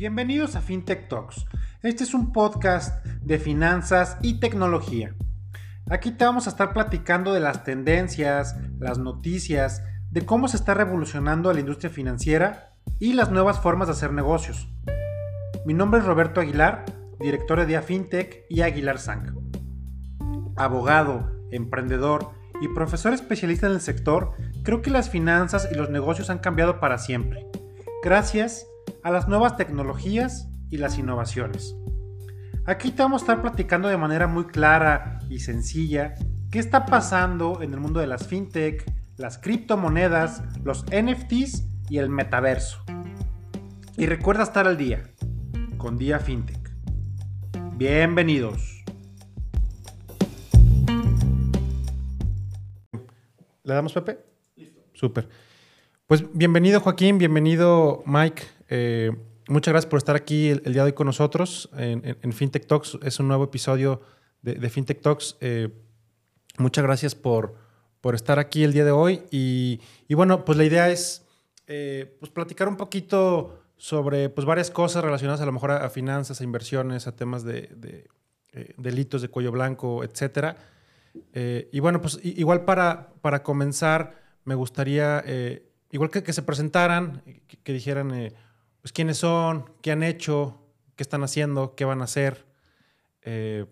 Bienvenidos a FinTech Talks. Este es un podcast de finanzas y tecnología. Aquí te vamos a estar platicando de las tendencias, las noticias, de cómo se está revolucionando la industria financiera y las nuevas formas de hacer negocios. Mi nombre es Roberto Aguilar, director de FinTech y Aguilar Sang. Abogado, emprendedor y profesor especialista en el sector, creo que las finanzas y los negocios han cambiado para siempre. Gracias a las nuevas tecnologías y las innovaciones. Aquí te vamos a estar platicando de manera muy clara y sencilla qué está pasando en el mundo de las fintech, las criptomonedas, los NFTs y el metaverso. Y recuerda estar al día con Día Fintech. Bienvenidos. ¿Le damos Pepe? Listo. Súper. Pues bienvenido Joaquín, bienvenido Mike. Eh, muchas gracias por estar aquí el, día de hoy con nosotros en, FinTech Talks. Es un nuevo episodio de, FinTech Talks. Eh, muchas gracias por, por, estar aquí el día de hoy. Y, bueno, pues la idea es eh, pues platicar un poquito sobre pues varias cosas relacionadas a lo mejor a, finanzas, a inversiones, a temas de, delitos de cuello blanco, etcétera. y bueno, pues igual para, para comenzar, me gustaría, igual que se presentaran, que dijeran pues quiénes son, qué han hecho, qué están haciendo, qué van a hacer. Eh,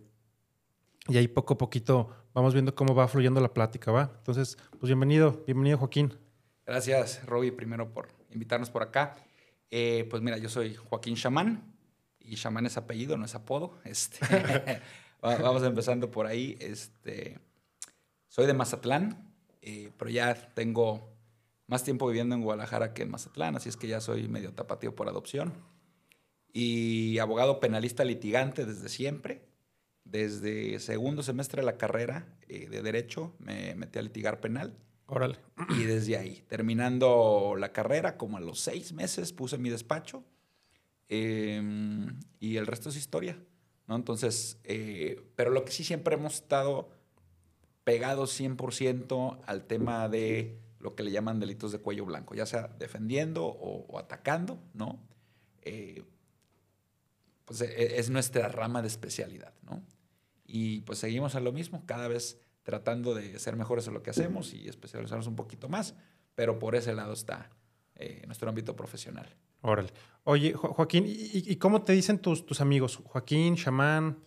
y ahí poco a poquito vamos viendo cómo va fluyendo la plática, ¿va? Entonces, pues bienvenido, bienvenido Joaquín. Gracias, Roby, primero por invitarnos por acá. Eh, pues mira, yo soy Joaquín Chamán y Chamán es apellido, no es apodo. Este, vamos empezando por ahí. Este, soy de Mazatlán, eh, pero ya tengo más tiempo viviendo en Guadalajara que en Mazatlán, así es que ya soy medio tapatío por adopción. Y abogado penalista litigante desde siempre. Desde segundo semestre de la carrera eh, de Derecho me metí a litigar penal. Órale. Y desde ahí, terminando la carrera, como a los seis meses puse mi despacho. Em, y el resto es historia. ¿no? Entonces, eh, pero lo que sí siempre hemos estado pegados 100% al tema de lo que le llaman delitos de cuello blanco, ya sea defendiendo o, atacando, ¿no? Eh, pues e, es nuestra rama de especialidad, ¿no? Y pues seguimos en lo mismo, cada vez tratando de ser mejores en lo que hacemos y especializarnos un poquito más, pero por ese lado está eh, nuestro ámbito profesional. Órale. Oye, Joaquín, ¿y, cómo te dicen tus, tus amigos? Joaquín, chamán.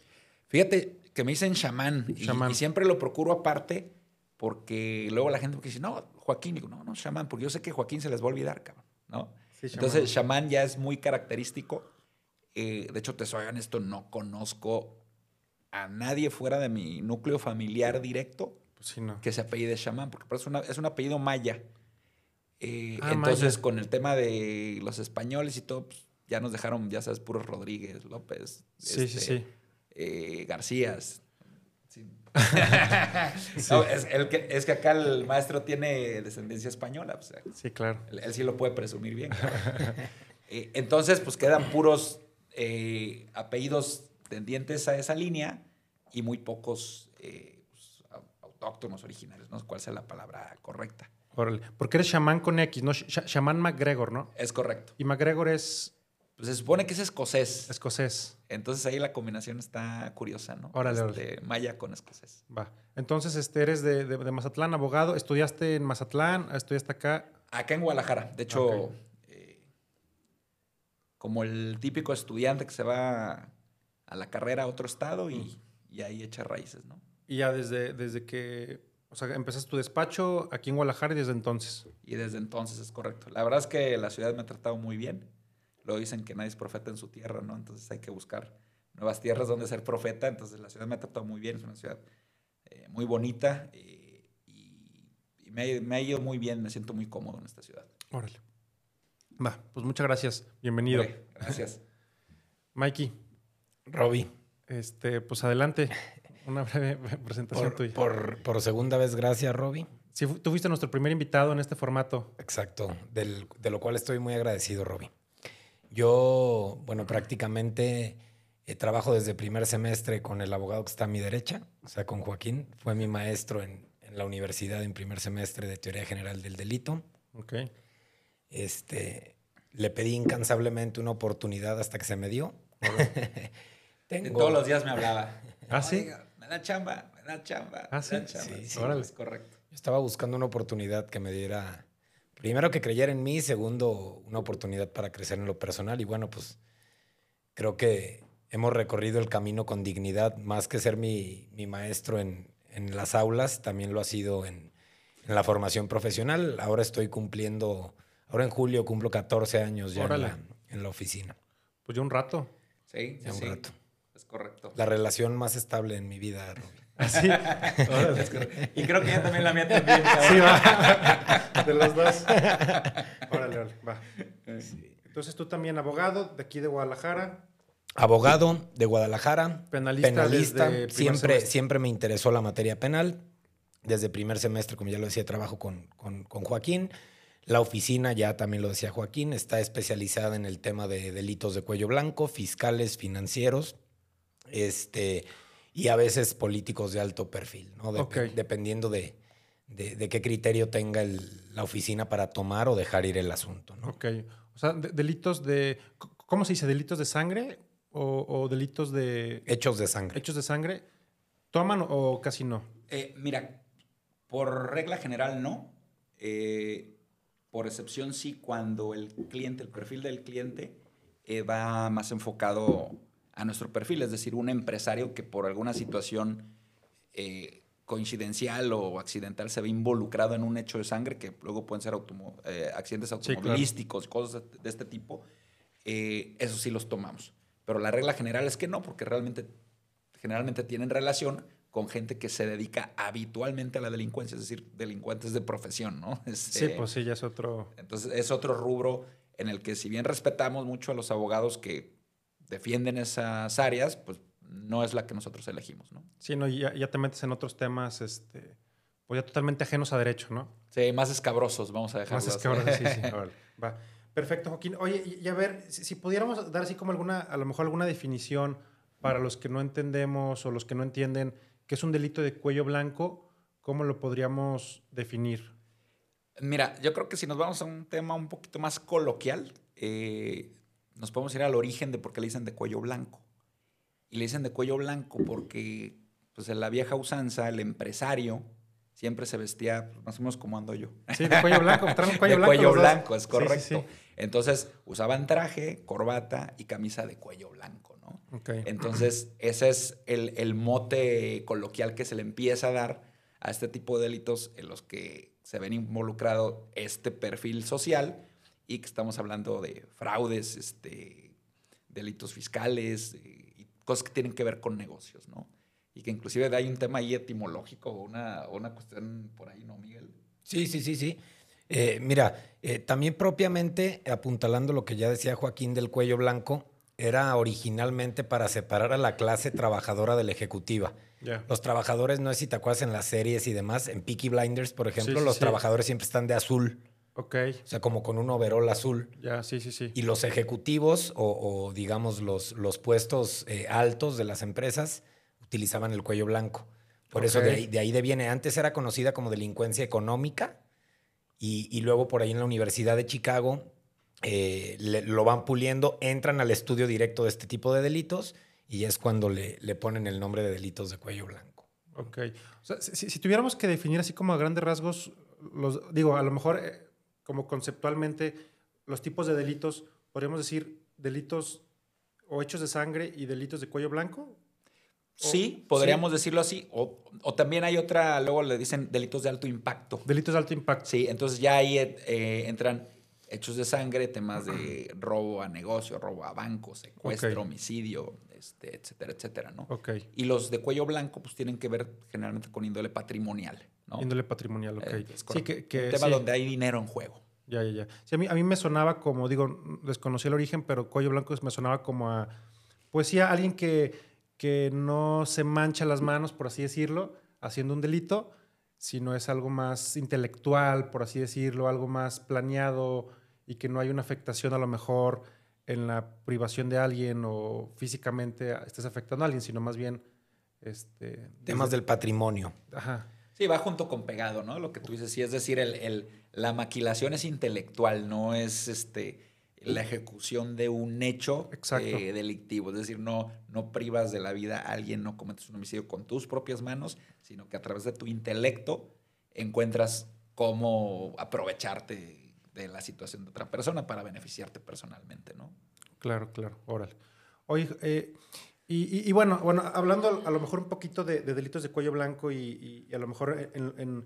Fíjate que me dicen chamán, Y, siempre lo procuro aparte porque luego la gente dice, no, Joaquín. Digo, no, no, chamán, porque yo sé que Joaquín se les va a olvidar, cabrón, ¿no? Entonces, chamán ya es muy característico. Eh, de hecho, te soy esto, no conozco a nadie fuera de mi núcleo familiar directo pues que se apellide chamán, porque es, es un apellido maya. Eh, ah, entonces, con el tema de los españoles y todo, pues, ya nos dejaron, ya sabes, puros Rodríguez, López, sí, sí, este, sí. Eh, Garcías. es, que, acá el maestro tiene descendencia española. sí, claro. Él, sí lo puede presumir bien. Eh, entonces, pues quedan puros eh, apellidos tendientes a esa línea y muy pocos eh, pues, autóctonos originales, ¿no? ¿Cuál sea la palabra correcta? Órale. Porque eres chamán con X, ¿no? Chamán McGregor, ¿no? Es correcto. Y McGregor es pues se supone que es escocés. Escocés. Entonces ahí la combinación está curiosa, ¿no? Órale, este, Maya con escocés. Va. Entonces, este, eres de, Mazatlán, abogado. ¿Estudiaste en Mazatlán? ¿Estudiaste acá? Acá en Guadalajara. De hecho, eh, como el típico estudiante que se va a la carrera a otro estado y, ahí echa raíces, ¿no? Y ya desde, desde que, o sea, empezaste tu despacho aquí en Guadalajara y desde entonces. Y desde entonces es correcto. La verdad es que la ciudad me ha tratado muy bien Luego dicen que nadie es profeta en su tierra, ¿no? Entonces hay que buscar nuevas tierras donde ser profeta. Entonces la ciudad me ha tratado muy bien, es una ciudad eh, muy bonita eh, y, me, ha, ido muy bien, me siento muy cómodo en esta ciudad. Órale. Va, pues muchas gracias. Bienvenido. gracias. Mikey. Robbie. Este, pues adelante. Una breve presentación tuya. Por, segunda vez, gracias, Robbie. Sí, tú fuiste nuestro primer invitado en este formato. Exacto, de lo cual estoy muy agradecido, Robbie. Yo, bueno, prácticamente eh, trabajo desde primer semestre con el abogado que está a mi derecha, o sea, con Joaquín. Fue mi maestro en, la universidad en primer semestre de Teoría General del Delito. Ok. Este, le pedí incansablemente una oportunidad hasta que se me dio. Todos los días me hablaba. ¿Ah, sí? me da chamba, me da chamba. ¿Ah, sí? Sí, sí, es correcto. Yo estaba buscando una oportunidad que me diera, primero que creyera en mí, segundo, una oportunidad para crecer en lo personal. Y bueno, pues creo que hemos recorrido el camino con dignidad, más que ser mi, mi maestro en, en, las aulas, también lo ha sido en, en, la formación profesional. Ahora estoy cumpliendo, ahora en julio cumplo 14 años ya en la, en la, oficina. Pues ya un rato. Sí, ya un sí. rato. Es correcto. La relación más estable en mi vida, Robbie. Así. y creo que ya también la mía también. Sí, va. De los dos. Órale, órale, va. Sí. Entonces tú también abogado de aquí de Guadalajara. Abogado de Guadalajara. Penalista. penalista. Siempre, siempre me interesó la materia penal. Desde primer semestre, como ya lo decía, trabajo con, con, con Joaquín. La oficina, ya también lo decía Joaquín, está especializada en el tema de delitos de cuello blanco, fiscales, financieros. Este y a veces políticos de alto perfil, ¿no? Dep okay. Dependiendo de, de, de, qué criterio tenga el, la oficina para tomar o dejar ir el asunto, ¿no? Ok. O sea, de, delitos de. ¿Cómo se dice? ¿Delitos de sangre o, o, delitos de. Hechos de sangre. Hechos de sangre. ¿Toman o casi no? Eh, mira, por regla general no. Eh, por excepción sí, cuando el cliente, el perfil del cliente, eh, va más enfocado a nuestro perfil, es decir, un empresario que por alguna situación eh, coincidencial o accidental se ve involucrado en un hecho de sangre, que luego pueden ser eh, accidentes automovilísticos, sí, claro. cosas de, de, este tipo, eh, eso sí los tomamos. Pero la regla general es que no, porque realmente, generalmente tienen relación con gente que se dedica habitualmente a la delincuencia, es decir, delincuentes de profesión, ¿no? Es, sí, pues sí, ya es otro... Entonces, es otro rubro en el que si bien respetamos mucho a los abogados que defienden esas áreas, pues no es la que nosotros elegimos, ¿no? Sí, no, ya, ya te metes en otros temas, este, pues ya totalmente ajenos a derecho, ¿no? Sí, más escabrosos, vamos a dejarlos. Más escabrosos, sí, sí. Vale, va. Perfecto, Joaquín. Oye, y, y a ver, si, si, pudiéramos dar así como alguna, a lo mejor alguna definición para los que no entendemos o los que no entienden qué es un delito de cuello blanco, ¿cómo lo podríamos definir? Mira, yo creo que si nos vamos a un tema un poquito más coloquial, eh, nos podemos ir al origen de por qué le dicen de cuello blanco. Y le dicen de cuello blanco porque pues, en la vieja usanza, el empresario siempre se vestía pues, más o menos como ando yo. Sí, de cuello blanco. Un cuello de blanco. cuello blanco, es correcto. Sí, sí, sí. Entonces usaban traje, corbata y camisa de cuello blanco, ¿no? Okay. Entonces ese es el, el mote coloquial que se le empieza a dar a este tipo de delitos en los que se ven involucrado este perfil social y que estamos hablando de fraudes, este, delitos fiscales eh, y cosas que tienen que ver con negocios, ¿no? Y que inclusive hay un tema ahí etimológico, una, una cuestión por ahí, ¿no, Miguel? Sí, sí, sí, sí. Eh, mira, eh, también propiamente, apuntalando lo que ya decía Joaquín del cuello blanco, era originalmente para separar a la clase trabajadora de la ejecutiva. Yeah. Los trabajadores, no sé si te acuerdas en las series y demás, en Peaky Blinders, por ejemplo, Sí, sí, los sí. trabajadores siempre están de azul. Ok. O sea, como con un overol azul. Ya, sí, sí, sí. Y los ejecutivos o, o digamos los, los puestos eh, altos de las empresas utilizaban el cuello blanco. Por okay. eso de ahí, de ahí viene. Antes era conocida como delincuencia económica y, y luego por ahí en la Universidad de Chicago eh, le, lo van puliendo, entran al estudio directo de este tipo de delitos y es cuando le, le ponen el nombre de delitos de cuello blanco. Ok. O sea, si, si, tuviéramos que definir así como a grandes rasgos, los, digo, a lo mejor eh, como conceptualmente, los tipos de delitos, podríamos decir delitos o hechos de sangre y delitos de cuello blanco. Sí, podríamos ¿sí? decirlo así. O, o, también hay otra, luego le dicen delitos de alto impacto. Delitos de alto impacto. Sí, entonces ya ahí eh, entran hechos de sangre, temas de robo a negocio, robo a banco, secuestro, okay. homicidio, este, etcétera, etcétera, ¿no? Okay. Y los de cuello blanco pues tienen que ver generalmente con índole patrimonial, ¿no? Índole patrimonial, ok. Eh, sí, que, que, Un tema sí. donde hay dinero en juego. Ya, ya, ya. Sí, a, mí, a mí me sonaba como, digo, desconocí el origen, pero cuello blanco me sonaba como a, pues sí, a alguien que, que no se mancha las manos, por así decirlo, haciendo un delito, sino es algo más intelectual, por así decirlo, algo más planeado y que no hay una afectación a lo mejor en la privación de alguien o físicamente estés afectando a alguien, sino más bien... Este, Temas desde... del patrimonio. Ajá. Sí, va junto con pegado, ¿no? Lo que tú dices, sí, es decir, el, el, la maquilación es intelectual, no es este la ejecución de un hecho eh, delictivo. Es decir, no, no privas de la vida a alguien, no cometes un homicidio con tus propias manos, sino que a través de tu intelecto encuentras cómo aprovecharte de la situación de otra persona para beneficiarte personalmente, ¿no? Claro, claro, órale. Oye, eh, y, bueno, bueno, hablando a lo mejor un poquito de, delitos de cuello blanco y, a lo mejor en,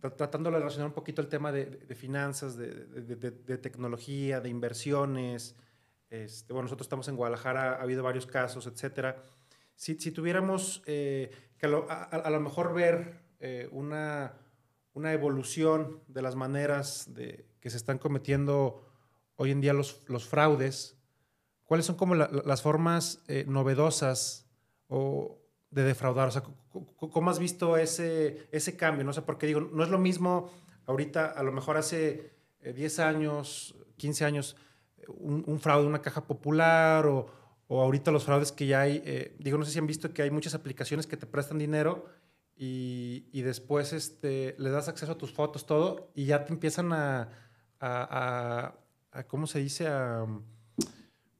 tratando de relacionar un poquito el tema de, finanzas, de, tecnología, de inversiones. Este, bueno, nosotros estamos en Guadalajara, ha habido varios casos, etcétera. Si, tuviéramos eh, que a lo, mejor ver eh, una, una evolución de las maneras de, que se están cometiendo hoy en día los, los fraudes, ¿cuáles son como las formas eh, novedosas o de defraudar? O sea, ¿cómo has visto ese, ese cambio? No sé, porque digo, no es lo mismo ahorita, a lo mejor hace 10 eh, años, 15 años, un, un fraude, una caja popular o, o, ahorita los fraudes que ya hay, eh, digo, no sé si han visto que hay muchas aplicaciones que te prestan dinero y, y después este, le das acceso a tus fotos, todo, y ya te empiezan a, a, a, ¿cómo se dice? A,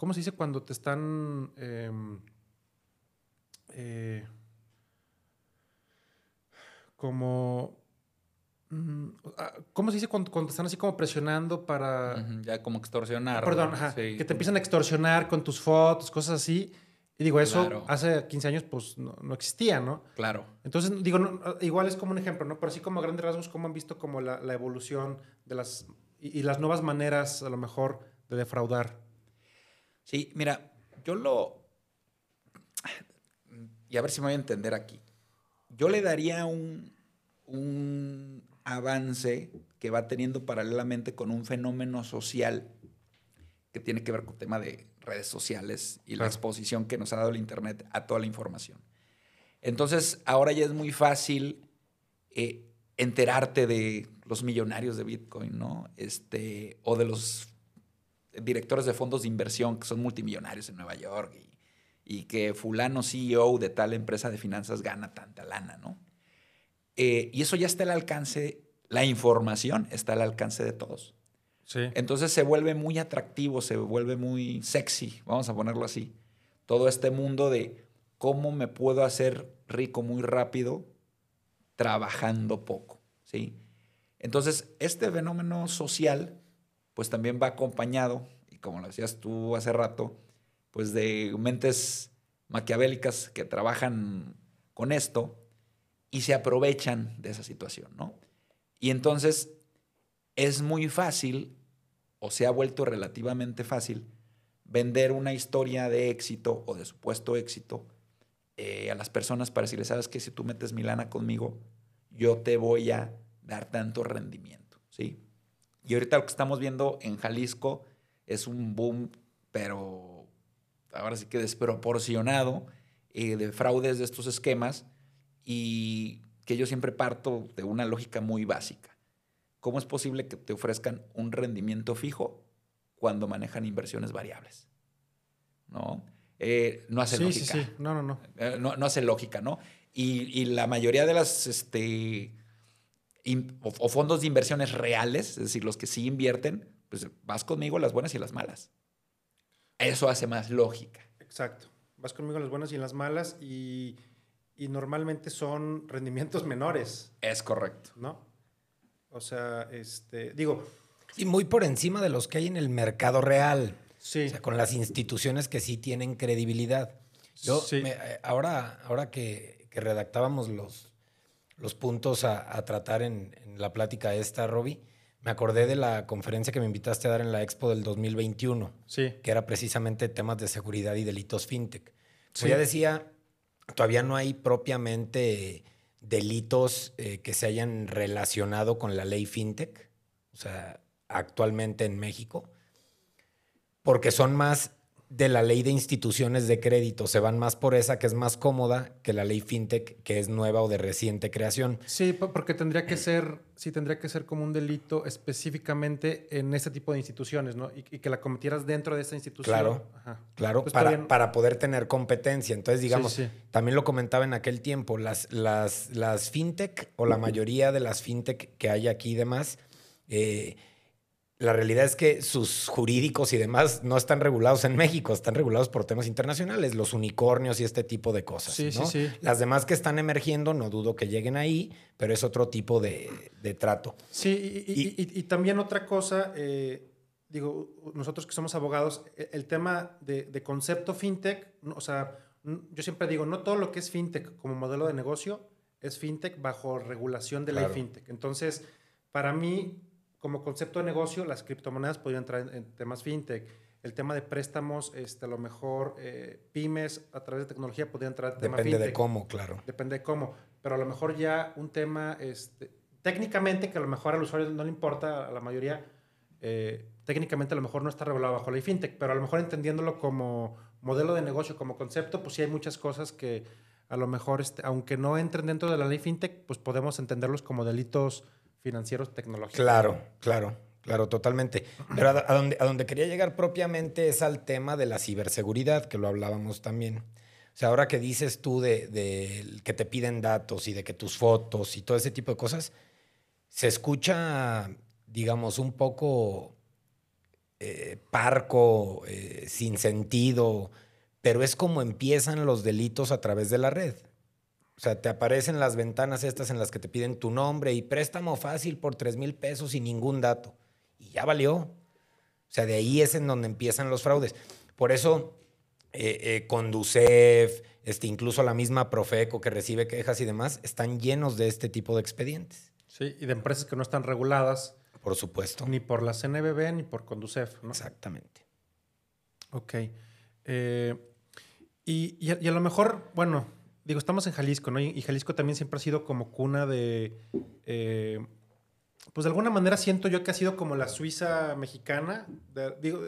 ¿Cómo se dice cuando te están... Em, eh, como... Mm, ah, ¿Cómo se dice cuando, te están así como presionando para... ya como extorsionar. Perdón, que te empiezan a extorsionar con tus fotos, cosas así. Y digo, eso hace 15 años pues no, existía, ¿no? Claro. Entonces, digo, igual es como un ejemplo, ¿no? Pero así como a grandes rasgos, ¿cómo han visto como la, evolución de las... y, las nuevas maneras, a lo mejor, de defraudar? Sí, mira, yo lo... Y a ver si me voy a entender aquí. Yo le daría un, un avance que va teniendo paralelamente con un fenómeno social que tiene que ver con el tema de redes sociales y la exposición que nos ha dado el Internet a toda la información. Entonces, ahora ya es muy fácil eh, enterarte de los millonarios de Bitcoin, ¿no? Este, o de los directores de fondos de inversión que son multimillonarios en Nueva York y, que fulano CEO de tal empresa de finanzas gana tanta lana, ¿no? Eh, y eso ya está al alcance, la información está al alcance de todos. Sí. Entonces se vuelve muy atractivo, se vuelve muy sexy, vamos a ponerlo así. Todo este mundo de cómo me puedo hacer rico muy rápido trabajando poco, ¿sí? Entonces, este fenómeno social pues también va acompañado, y como lo decías tú hace rato, pues de mentes maquiavélicas que trabajan con esto y se aprovechan de esa situación, ¿no? Y entonces es muy fácil, o se ha vuelto relativamente fácil, vender una historia de éxito o de supuesto éxito eh, a las personas para decirles, sabes que si tú metes mi lana conmigo, yo te voy a dar tanto rendimiento, ¿sí? Y ahorita lo que estamos viendo en Jalisco es un boom, pero ahora sí que desproporcionado, eh, de fraudes de estos esquemas y que yo siempre parto de una lógica muy básica. ¿Cómo es posible que te ofrezcan un rendimiento fijo cuando manejan inversiones variables? ¿No? Eh, no hace lógica. Sí, sí. No, no, no. Eh, no. no. hace lógica, ¿no? Y, y, la mayoría de las este, o, fondos de inversiones reales, es decir, los que sí invierten, pues vas conmigo las buenas y las malas. Eso hace más lógica. Exacto. Vas conmigo las buenas y las malas y, normalmente son rendimientos menores. Es correcto. ¿No? O sea, este, digo... Y muy por encima de los que hay en el mercado real. Sí. O sea, con las instituciones que sí tienen credibilidad. Yo, eh, ahora, ahora que, que redactábamos los, los puntos a, tratar en, la plática esta, Roby, me acordé de la conferencia que me invitaste a dar en la Expo del 2021, sí. que era precisamente temas de seguridad y delitos fintech. Sí. ya decía, todavía no hay propiamente delitos eh, que se hayan relacionado con la ley fintech, o sea, actualmente en México, porque son más de la ley de instituciones de crédito. Se van más por esa que es más cómoda que la ley fintech que es nueva o de reciente creación. Sí, porque tendría que ser, sí, tendría que ser como un delito específicamente en este tipo de instituciones, ¿no? Y, que la cometieras dentro de esa institución. Claro, claro, pues para, para, poder tener competencia. Entonces, digamos, también lo comentaba en aquel tiempo, las, las, las fintech o la mayoría de las fintech que hay aquí y demás, eh, la realidad es que sus jurídicos y demás no están regulados en México, están regulados por temas internacionales, los unicornios y este tipo de cosas. Sí, sí, sí. Las demás que están emergiendo, no dudo que lleguen ahí, pero es otro tipo de, trato. Sí, y, también otra cosa, eh, digo, nosotros que somos abogados, e, el tema de, concepto fintech, o sea, yo siempre digo, no todo lo que es fintech como modelo de negocio es fintech bajo regulación de la fintech. Entonces, para mí, como concepto de negocio, las criptomonedas podrían entrar en, temas fintech. El tema de préstamos, este, a lo mejor eh, pymes a través de tecnología podrían entrar en tema fintech. Depende de cómo, claro. Depende de cómo. Pero a lo mejor ya un tema, este, técnicamente, que a lo mejor al usuario no le importa, a la mayoría, eh, técnicamente a lo mejor no está regulado bajo la fintech, pero a lo mejor entendiéndolo como modelo de negocio, como concepto, pues sí hay muchas cosas que a lo mejor, este, aunque no entren dentro de la ley fintech, pues podemos entenderlos como delitos financieros tecnológicos. Claro, claro, claro, totalmente. Pero a, donde, a quería llegar propiamente es al tema de la ciberseguridad, que lo hablábamos también. O sea, ahora que dices tú de, que te piden datos y de que tus fotos y todo ese tipo de cosas, se escucha, digamos, un poco eh, parco, eh, sin sentido, pero es como empiezan los delitos a través de la red. O sea, te aparecen las ventanas estas en las que te piden tu nombre y préstamo fácil por 3 mil pesos y ningún dato. Y ya valió. O sea, de ahí es en donde empiezan los fraudes. Por eso, eh, eh, Conducef, este, incluso la misma Profeco que recibe quejas y demás, están llenos de este tipo de expedientes. Sí, y de empresas que no están reguladas. Por supuesto. Ni por la CNBB ni por Conducef, ¿no? Exactamente. Ok. Eh, y, a, lo mejor, bueno, digo, estamos en Jalisco, ¿no? Y, Jalisco también siempre ha sido como cuna de, eh, pues de alguna manera siento yo que ha sido como la Suiza mexicana, digo,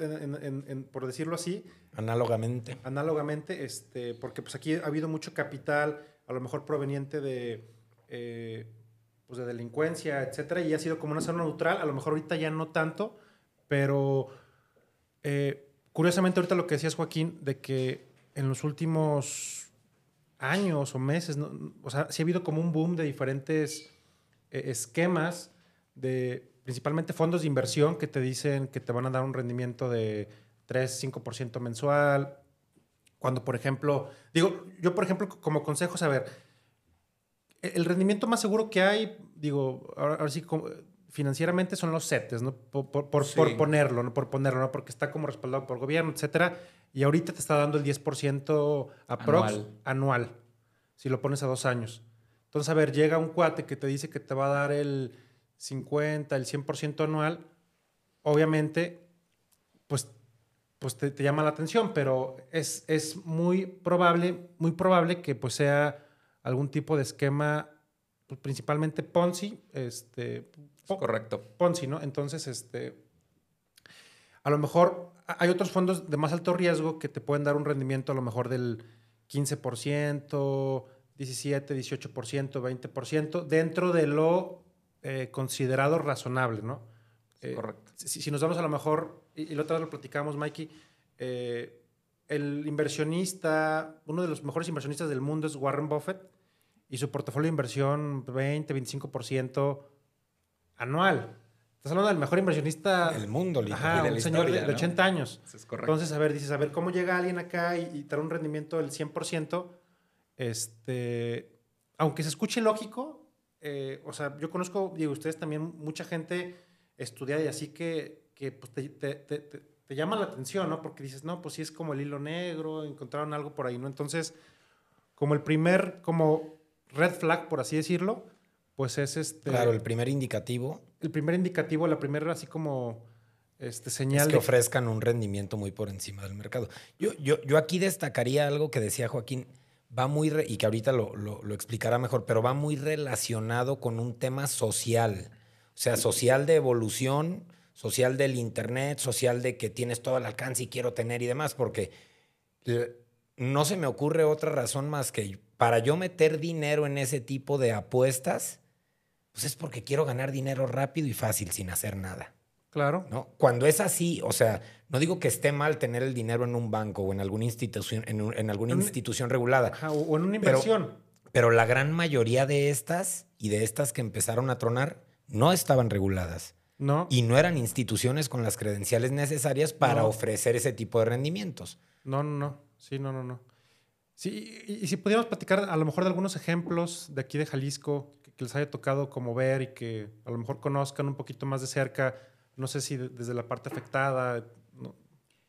por decirlo así. Análogamente. Análogamente, este, porque pues aquí ha habido mucho capital, a lo mejor proveniente de, eh, pues de delincuencia, etcétera, y ha sido como una zona neutral, a lo mejor ahorita ya no tanto, pero eh, curiosamente ahorita lo que decías Joaquín, de que en los últimos años o meses, o sea, sí ha habido como un boom de diferentes eh, esquemas de principalmente fondos de inversión que te dicen que te van a dar un rendimiento de 3, 5% mensual. Cuando, por ejemplo, digo, yo, por ejemplo, como consejo, a ver, e, el rendimiento más seguro que hay, digo, ahora, sí, financieramente son los CETES, ¿no? Por, ponerlo, ¿no? Por ponerlo, ¿no? Porque está como respaldado por gobierno, etcétera. Y ahorita te está dando el 10% aprox anual. si lo pones a dos años. Entonces, a ver, llega un cuate que te dice que te va a dar el 50, el 100% anual. Obviamente, pues, pues te, llama la atención, pero es, es muy probable, muy probable que pues sea algún tipo de esquema, pues, principalmente Ponzi, este, correcto. Ponzi, ¿no? Entonces, este, a lo mejor hay otros fondos de más alto riesgo que te pueden dar un rendimiento a lo mejor del 15%, 17, 18%, 20%, dentro de lo eh, considerado razonable, ¿no? Eh, correcto. Si, nos damos a lo mejor, y, la otra vez lo platicamos, Mikey, eh, el inversionista, uno de los mejores inversionistas del mundo es Warren Buffett, y su portafolio de inversión 20, 25% anual. Estás hablando del mejor inversionista del mundo, Ajá, un señor de, 80 años. es correcto. Entonces, a ver, dices, a ver, ¿cómo llega alguien acá y, te da un rendimiento del 100%? Este, aunque se escuche lógico, eh, o sea, yo conozco, digo, ustedes también, mucha gente estudiada y así que, que pues, te, te, te, te, llama la atención, ¿no? Porque dices, no, pues sí es como el hilo negro, encontraron algo por ahí, ¿no? Entonces, como el primer, como red flag, por así decirlo, pues es este... Claro, el primer indicativo el primer indicativo, la primera así como este, señal. que ofrezcan un rendimiento muy por encima del mercado. Yo, yo, yo aquí destacaría algo que decía Joaquín, va muy, y que ahorita lo, lo, explicará mejor, pero va muy relacionado con un tema social. O sea, social de evolución, social del Internet, social de que tienes todo el alcance y quiero tener y demás, porque no se me ocurre otra razón más que para yo meter dinero en ese tipo de apuestas, pues es porque quiero ganar dinero rápido y fácil sin hacer nada. Claro. ¿no? Cuando es así, o sea, no digo que esté mal tener el dinero en un banco o en alguna institución, en, alguna institución regulada. o en una inversión. Pero, la gran mayoría de estas y de estas que empezaron a tronar no estaban reguladas. No. Y no eran instituciones con las credenciales necesarias para No. ofrecer ese tipo de rendimientos. No, no, no. Sí, no, no, no. Sí, y, y si pudiéramos platicar a lo mejor de algunos ejemplos de aquí de Jalisco que, les haya tocado como ver y que a lo mejor conozcan un poquito más de cerca, no sé si de- desde la parte afectada. no-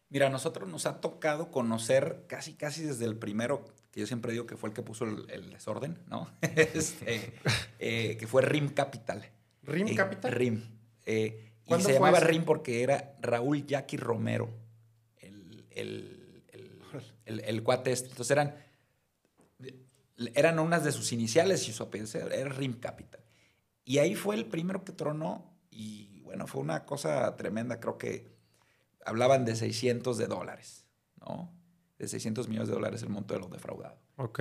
Mira, a nosotros nos ha tocado conocer casi, casi desde el primero, que yo siempre digo que fue el que puso el, el desorden, ¿no? Este, eh, que fue RIM Capital. ¿RIM Eh, Capital? RIM. Eh, y ¿Cuándo se llamaba ese? RIM porque era Raúl Jackie Romero, el, el, el, el- el cuate este. Entonces eran, eran unas de sus iniciales y su apellido era RIM Capital. Y ahí fue el primero que tronó y bueno, fue una cosa tremenda. Creo que hablaban de 600 de dólares, ¿no? De 600 millones de dólares el monto de lo defraudado. Ok,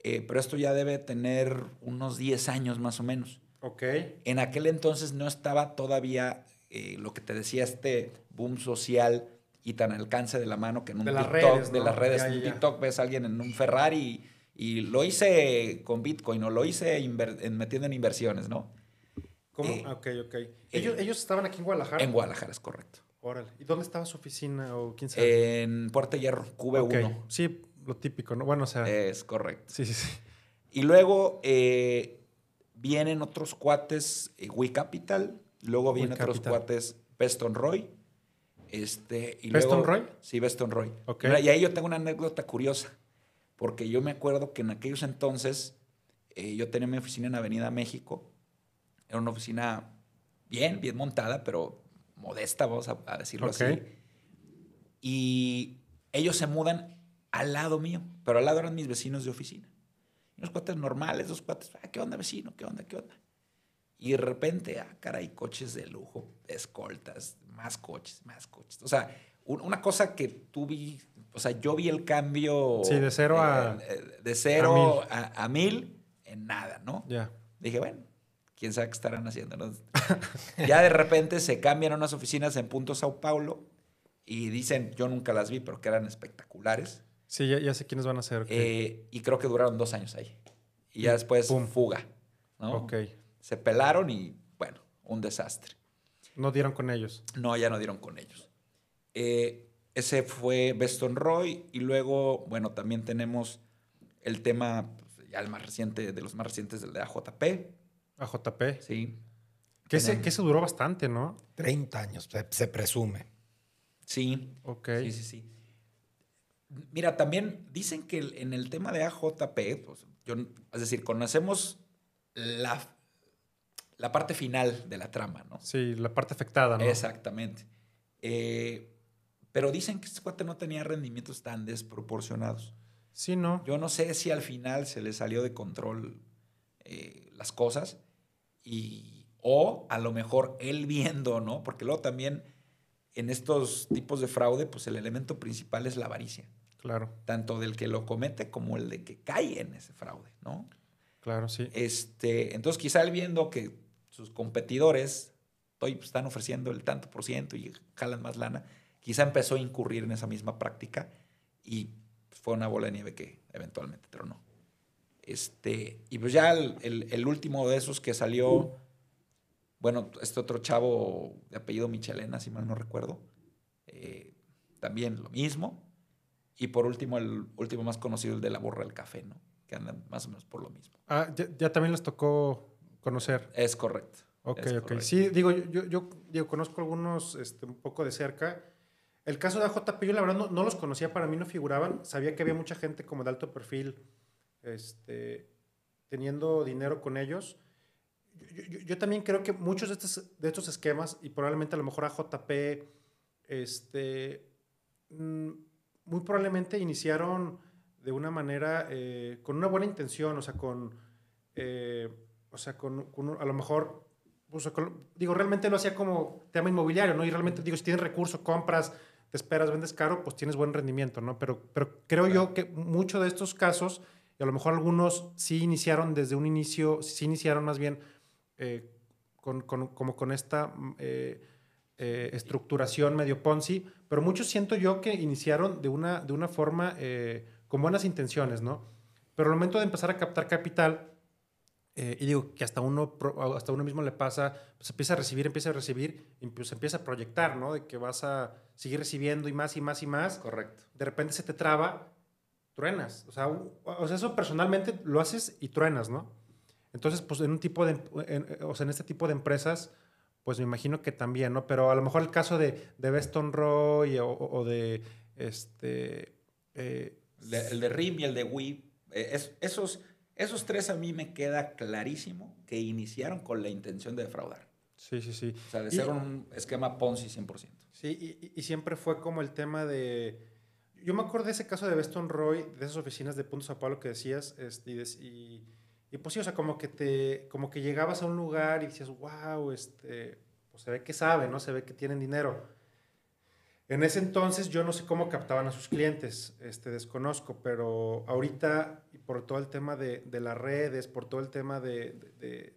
Eh, pero esto ya debe tener unos 10 años más o menos. ok. En aquel entonces no estaba todavía eh, lo que te decía este boom social y tan al alcance de la mano que en un De las TikTok, redes, de las redes, Ya, en un. TikTok ves a alguien en un Ferrari y, lo hice con Bitcoin o lo hice en- metiendo en inversiones, ¿no? ¿Cómo? Eh, Ah, ok, ok. Ellos, ellos estaban aquí en Guadalajara. En Guadalajara, es correcto. Órale. ¿Y dónde estaba su oficina o quién sabe? En Puerto Hierro, QV1. Ok. Sí, lo típico, ¿no? Bueno, o sea. Es correcto. sí, sí, sí. Y luego eh, vienen otros cuates, eh, We Capital, luego vienen otros Capital. cuates, Beston Roy. Este, y ¿Beston luego- Roy? Sí, Beston Roy. Ok. Mira, y ahí yo tengo una anécdota curiosa, porque yo me acuerdo que en aquellos entonces eh, yo tenía mi oficina en Avenida México. Era una oficina bien, bien montada, pero modesta, vamos a, a decirlo Ok. así. Y ellos se mudan al lado mío, pero al lado eran mis vecinos de oficina. Unos cuates normales, dos cuates, ah, ¿qué onda, vecino? ¿Qué onda? ¿Qué onda? Y de repente, ah, caray, coches de lujo, escoltas, más coches, más coches. O sea, un- una cosa que tú vi, o sea, yo vi el cambio. Sí, de cero a- eh, de cero a, a mil en nada, ¿no? Ya. Dije, bueno, quién sabe qué estarán haciendo. ¿no? ya de repente se cambian unas oficinas en Punto Sao Paulo y dicen, yo nunca las vi, pero que eran espectaculares. Sí, ya, ya sé quiénes van a ser. Eh, y creo que duraron dos años ahí. Y ya después, Pum. fuga. ¿no? Ok. Se pelaron y, bueno, un desastre. No dieron con ellos. No, ya no dieron con ellos. Eh, ese fue Beston Roy. Y luego, bueno, también tenemos el tema, pues, ya el más reciente, de los más recientes, del de AJP. AJP. Sí. Que ese, que ese duró bastante, ¿no? 30 años, se, se presume. Sí. Ok. Sí, sí, sí. Mira, también dicen que en el tema de AJP, pues, yo, es decir, conocemos la, la parte final de la trama, ¿no? Sí, la parte afectada, ¿no? Exactamente. Eh, pero dicen que este cuate no tenía rendimientos tan desproporcionados. Sí, no. Yo no sé si al final se le salió de control eh, las cosas y, o a lo mejor él viendo, ¿no? Porque luego también en estos tipos de fraude, pues el elemento principal es la avaricia, Claro, tanto del que lo comete como el de que cae en ese fraude, ¿no? claro, sí. Este, entonces quizá él viendo que sus competidores hoy pues, están ofreciendo el tanto por ciento y jalan más lana, quizá empezó a incurrir en esa misma práctica y fue una bola de nieve que eventualmente tronó. Este, y pues ya el, el- el último de esos que salió, bueno, este otro chavo de apellido Michelena, si mal no recuerdo, eh, también lo mismo. Y por último, el último más conocido, el de la borra del café, ¿no? Que andan más o menos por lo mismo. Ah, ya, ya también les tocó conocer. Es correcto. Ok, es ok. correcto. Sí, digo, yo, yo, yo, digo, conozco algunos este, un poco de cerca. El caso de AJP, yo la verdad no, no los conocía, para mí no figuraban. Sabía que había mucha gente como de alto perfil este, teniendo dinero con ellos. Yo, yo- yo también creo que muchos de estos, de estos esquemas, y probablemente a lo mejor AJP, este, mm, muy probablemente iniciaron de una manera, eh, con una buena intención, o sea, con, eh, o sea, con, con a lo mejor, o sea, con- digo, realmente lo hacía como tema inmobiliario, ¿no? Y realmente, digo, si tienes recurso, compras, te esperas, vendes caro, pues tienes buen rendimiento, ¿no? Pero, pero creo yo que muchos de estos casos, y a lo mejor algunos sí iniciaron desde un inicio, sí iniciaron más bien eh, con, con- como con esta mm, eh, eh, estructuración medio Ponzi, pero muchos siento yo que iniciaron de una, de una forma con buenas intenciones, ¿no? Pero al momento de empezar a captar capital, Eh, y digo que hasta uno, hasta uno mismo le pasa, pues empieza a recibir, empieza a recibir, y pues empieza a proyectar, ¿no? De que vas a seguir recibiendo y más y más y más. Correcto. De repente se te traba, truenas. O sea, o sea eso personalmente lo haces y truenas, ¿no? Entonces, pues en un tipo de, o sea, en este tipo de empresas, pues me imagino que también, ¿no? Pero a lo mejor el caso de, de Beston Roy o, de, este... Eh, el de RIM y el de WIP, eh, es, esos esos tres a mí me queda clarísimo que iniciaron con la intención de defraudar. Sí, sí, sí. O sea, de ser un esquema Ponzi 100%. Sí, y, siempre fue como el tema de... Yo me acuerdo de ese caso de Beston Roy, de esas oficinas de Punto Sao Paulo que decías, este, y, y, pues sí, o sea, como que, te, como que llegabas a un lugar y decías, wow, este, pues se ve que sabe, ¿no? Se ve que tienen dinero. En ese entonces yo no sé cómo captaban a sus clientes, este, desconozco, pero ahorita, por todo el tema de, de las redes, por todo el tema de, de,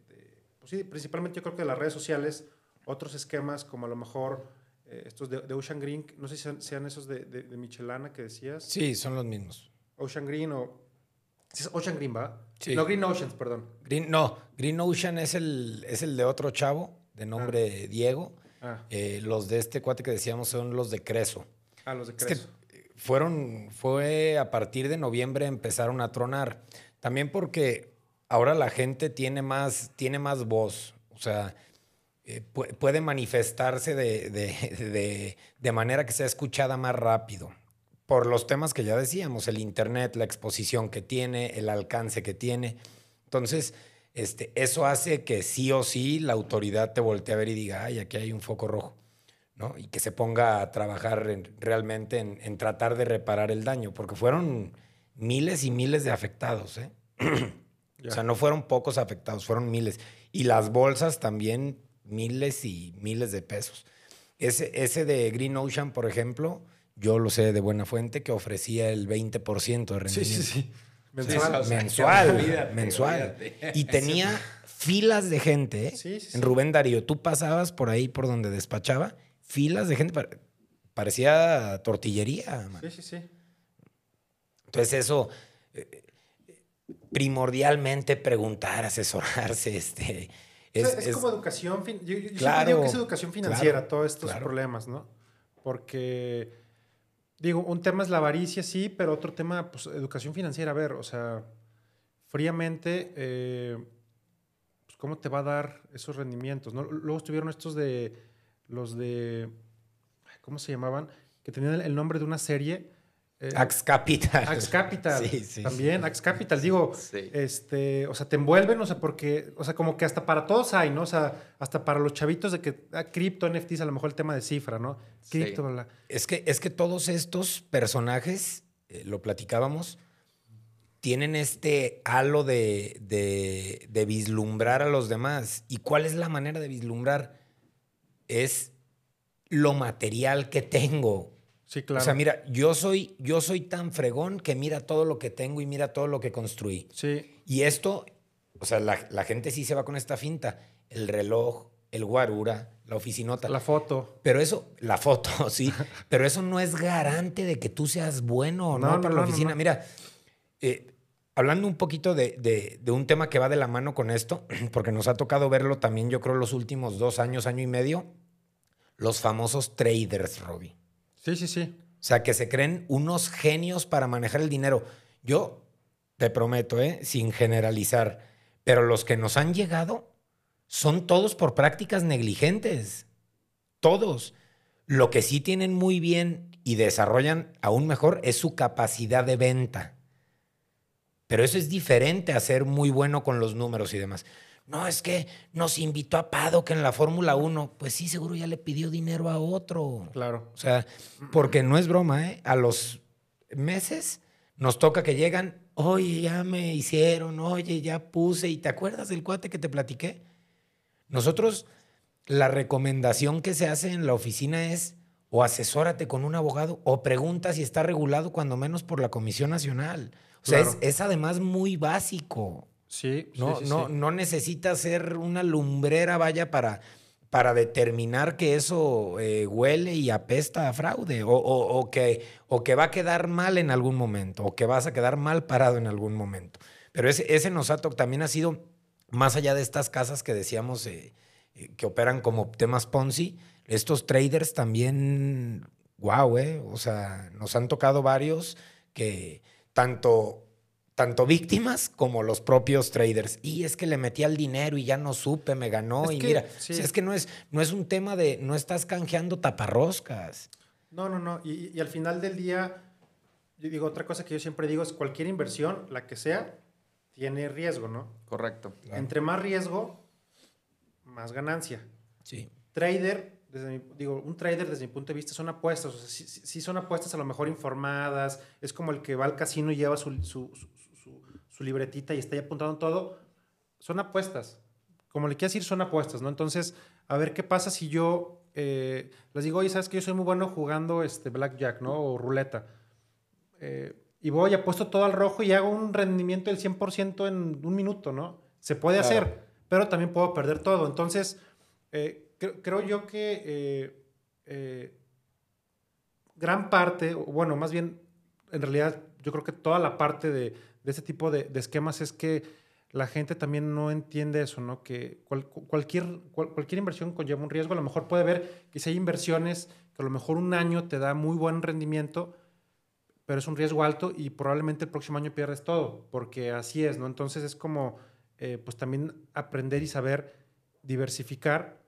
pues sí, principalmente yo creo que de las redes sociales, otros esquemas como a lo mejor eh, estos de, Ocean Green, no sé si sean, esos de, Michelana que decías. Sí, son los mismos. Ocean Green o... Ocean Green, ¿va? Sí. No, Green Oceans, perdón. Green, no, Green Ocean es el, es el de otro chavo de nombre ah. Diego Ah. Eh, los de este cuate que decíamos son los de Creso. Ah, los de Creso. fueron, fue a partir de noviembre empezaron a tronar. También porque ahora la gente tiene más, tiene más voz. O sea, eh, puede manifestarse de, de, de, manera que sea escuchada más rápido. Por los temas que ya decíamos, el Internet, la exposición que tiene, el alcance que tiene. Entonces, este, eso hace que sí o sí la autoridad te voltee a ver y diga, ay, aquí hay un foco rojo, ¿no? Y que se ponga a trabajar realmente en, tratar de reparar el daño, porque fueron miles y miles de afectados, ¿eh? O sea, no fueron pocos afectados, fueron miles. Y las bolsas también miles y miles de pesos. Ese, ese de Green Ocean, por ejemplo, yo lo sé de buena fuente que ofrecía el 20% de rendimiento. Sí, sí, sí. Mensual. mensual. mensual. Y tenía filas de gente. ¿eh? en Rubén Darío, tú pasabas por ahí, por donde despachaba, filas de gente. Parecía tortillería. Sí, sí, sí. Entonces eso, eh, primordialmente preguntar, asesorarse, este... Es, como educación, yo, claro, digo que es educación financiera todos estos problemas, ¿no? Porque Digo, un tema es la avaricia, sí, pero otro tema, pues, educación financiera. A ver, o sea, fríamente, eh, pues, ¿cómo te va a dar esos rendimientos? ¿no? Luego estuvieron estos de, los de, ¿cómo se llamaban? Que tenían el nombre de una serie eh, Axe Capital. Axe Capital. Sí, sí, También, Axe Capital. Digo, este, o sea, te envuelven, o sea, porque, o sea, como que hasta para todos hay, ¿no? O sea, hasta para los chavitos de que ah, cripto, NFTs, a lo mejor el tema de cifra, ¿no? Cripto, sí. Es que, es que todos estos personajes, eh, lo platicábamos, tienen este halo de, de, de vislumbrar a los demás. ¿Y cuál es la manera de vislumbrar? Es lo material que tengo Sí, claro. O sea, mira, yo soy, yo soy tan fregón que mira todo lo que tengo y mira todo lo que construí. Sí. Y esto, o sea, la, gente sí se va con esta finta. El reloj, el guarura, la oficinota. La foto. Pero eso, la foto, sí. pero eso no es garante de que tú seas bueno o no, para la oficina. Mira, eh, hablando un poquito de, de, un tema que va de la mano con esto, porque nos ha tocado verlo también, yo creo, los últimos dos años, año y medio, los famosos traders, Robbie. Sí, sí, sí. O sea, que se creen unos genios para manejar el dinero. Yo te prometo, ¿eh? sin generalizar, pero los que nos han llegado son todos por prácticas negligentes. Todos. Lo que sí tienen muy bien y desarrollan aún mejor es su capacidad de venta. Pero eso es diferente a ser muy bueno con los números y demás. No, es que nos invitó a Paddock en la Fórmula 1. Pues sí, seguro ya le pidió dinero a otro. Claro. O sea, porque no es broma, ¿eh? A los meses nos toca que llegan, oye, ya me hicieron, oye, ya puse. ¿Y te acuerdas del cuate que te platiqué? Nosotros, la recomendación que se hace en la oficina es o asesórate con un abogado o pregunta si está regulado cuando menos por la Comisión Nacional. O sea, es, es, además muy básico. Sí, no, no, no necesita ser una lumbrera, vaya, para, para determinar que eso eh, huele y apesta a fraude, o, que, o que va a quedar mal en algún momento, o que vas a quedar mal parado en algún momento. Pero ese, ese nosato también ha sido más allá de estas casas que decíamos eh, eh, que operan como temas Ponzi, estos traders también, wow, eh, o sea, nos han tocado varios que tanto tanto víctimas como los propios traders. Y es que le metí al dinero y ya no supe, me ganó. y mira, es que no es, no es un tema de no estás canjeando taparroscas. No, no, no. Y, al final del día, yo digo, otra cosa que yo siempre digo es cualquier inversión, la que sea, tiene riesgo, ¿no? Correcto. Entre más riesgo, más ganancia. Sí. Trader, desde digo, un trader desde mi punto de vista son apuestas. O sea, sí, son apuestas a lo mejor informadas. Es como el que va al casino y lleva su su libretita y está ahí apuntando todo, son apuestas. Como le quieras decir, son apuestas, ¿no? Entonces, a ver qué pasa si yo eh, les digo, oye, sabes que yo soy muy bueno jugando este blackjack, ¿no? O ruleta. Eh, y voy, apuesto todo al rojo y hago un rendimiento del 100% en un minuto, ¿no? Se puede hacer, pero también puedo perder todo. Entonces, eh, creo yo que gran parte, bueno, más bien, en realidad, yo creo que toda la parte de, de este tipo de, esquemas es que la gente también no entiende eso, ¿no? Que cualquier, cualquier inversión conlleva un riesgo. A lo mejor puede ver que si hay inversiones que a lo mejor un año te da muy buen rendimiento, pero es un riesgo alto y probablemente el próximo año pierdes todo, porque así es, ¿no? Entonces es como, eh, pues también aprender y saber diversificar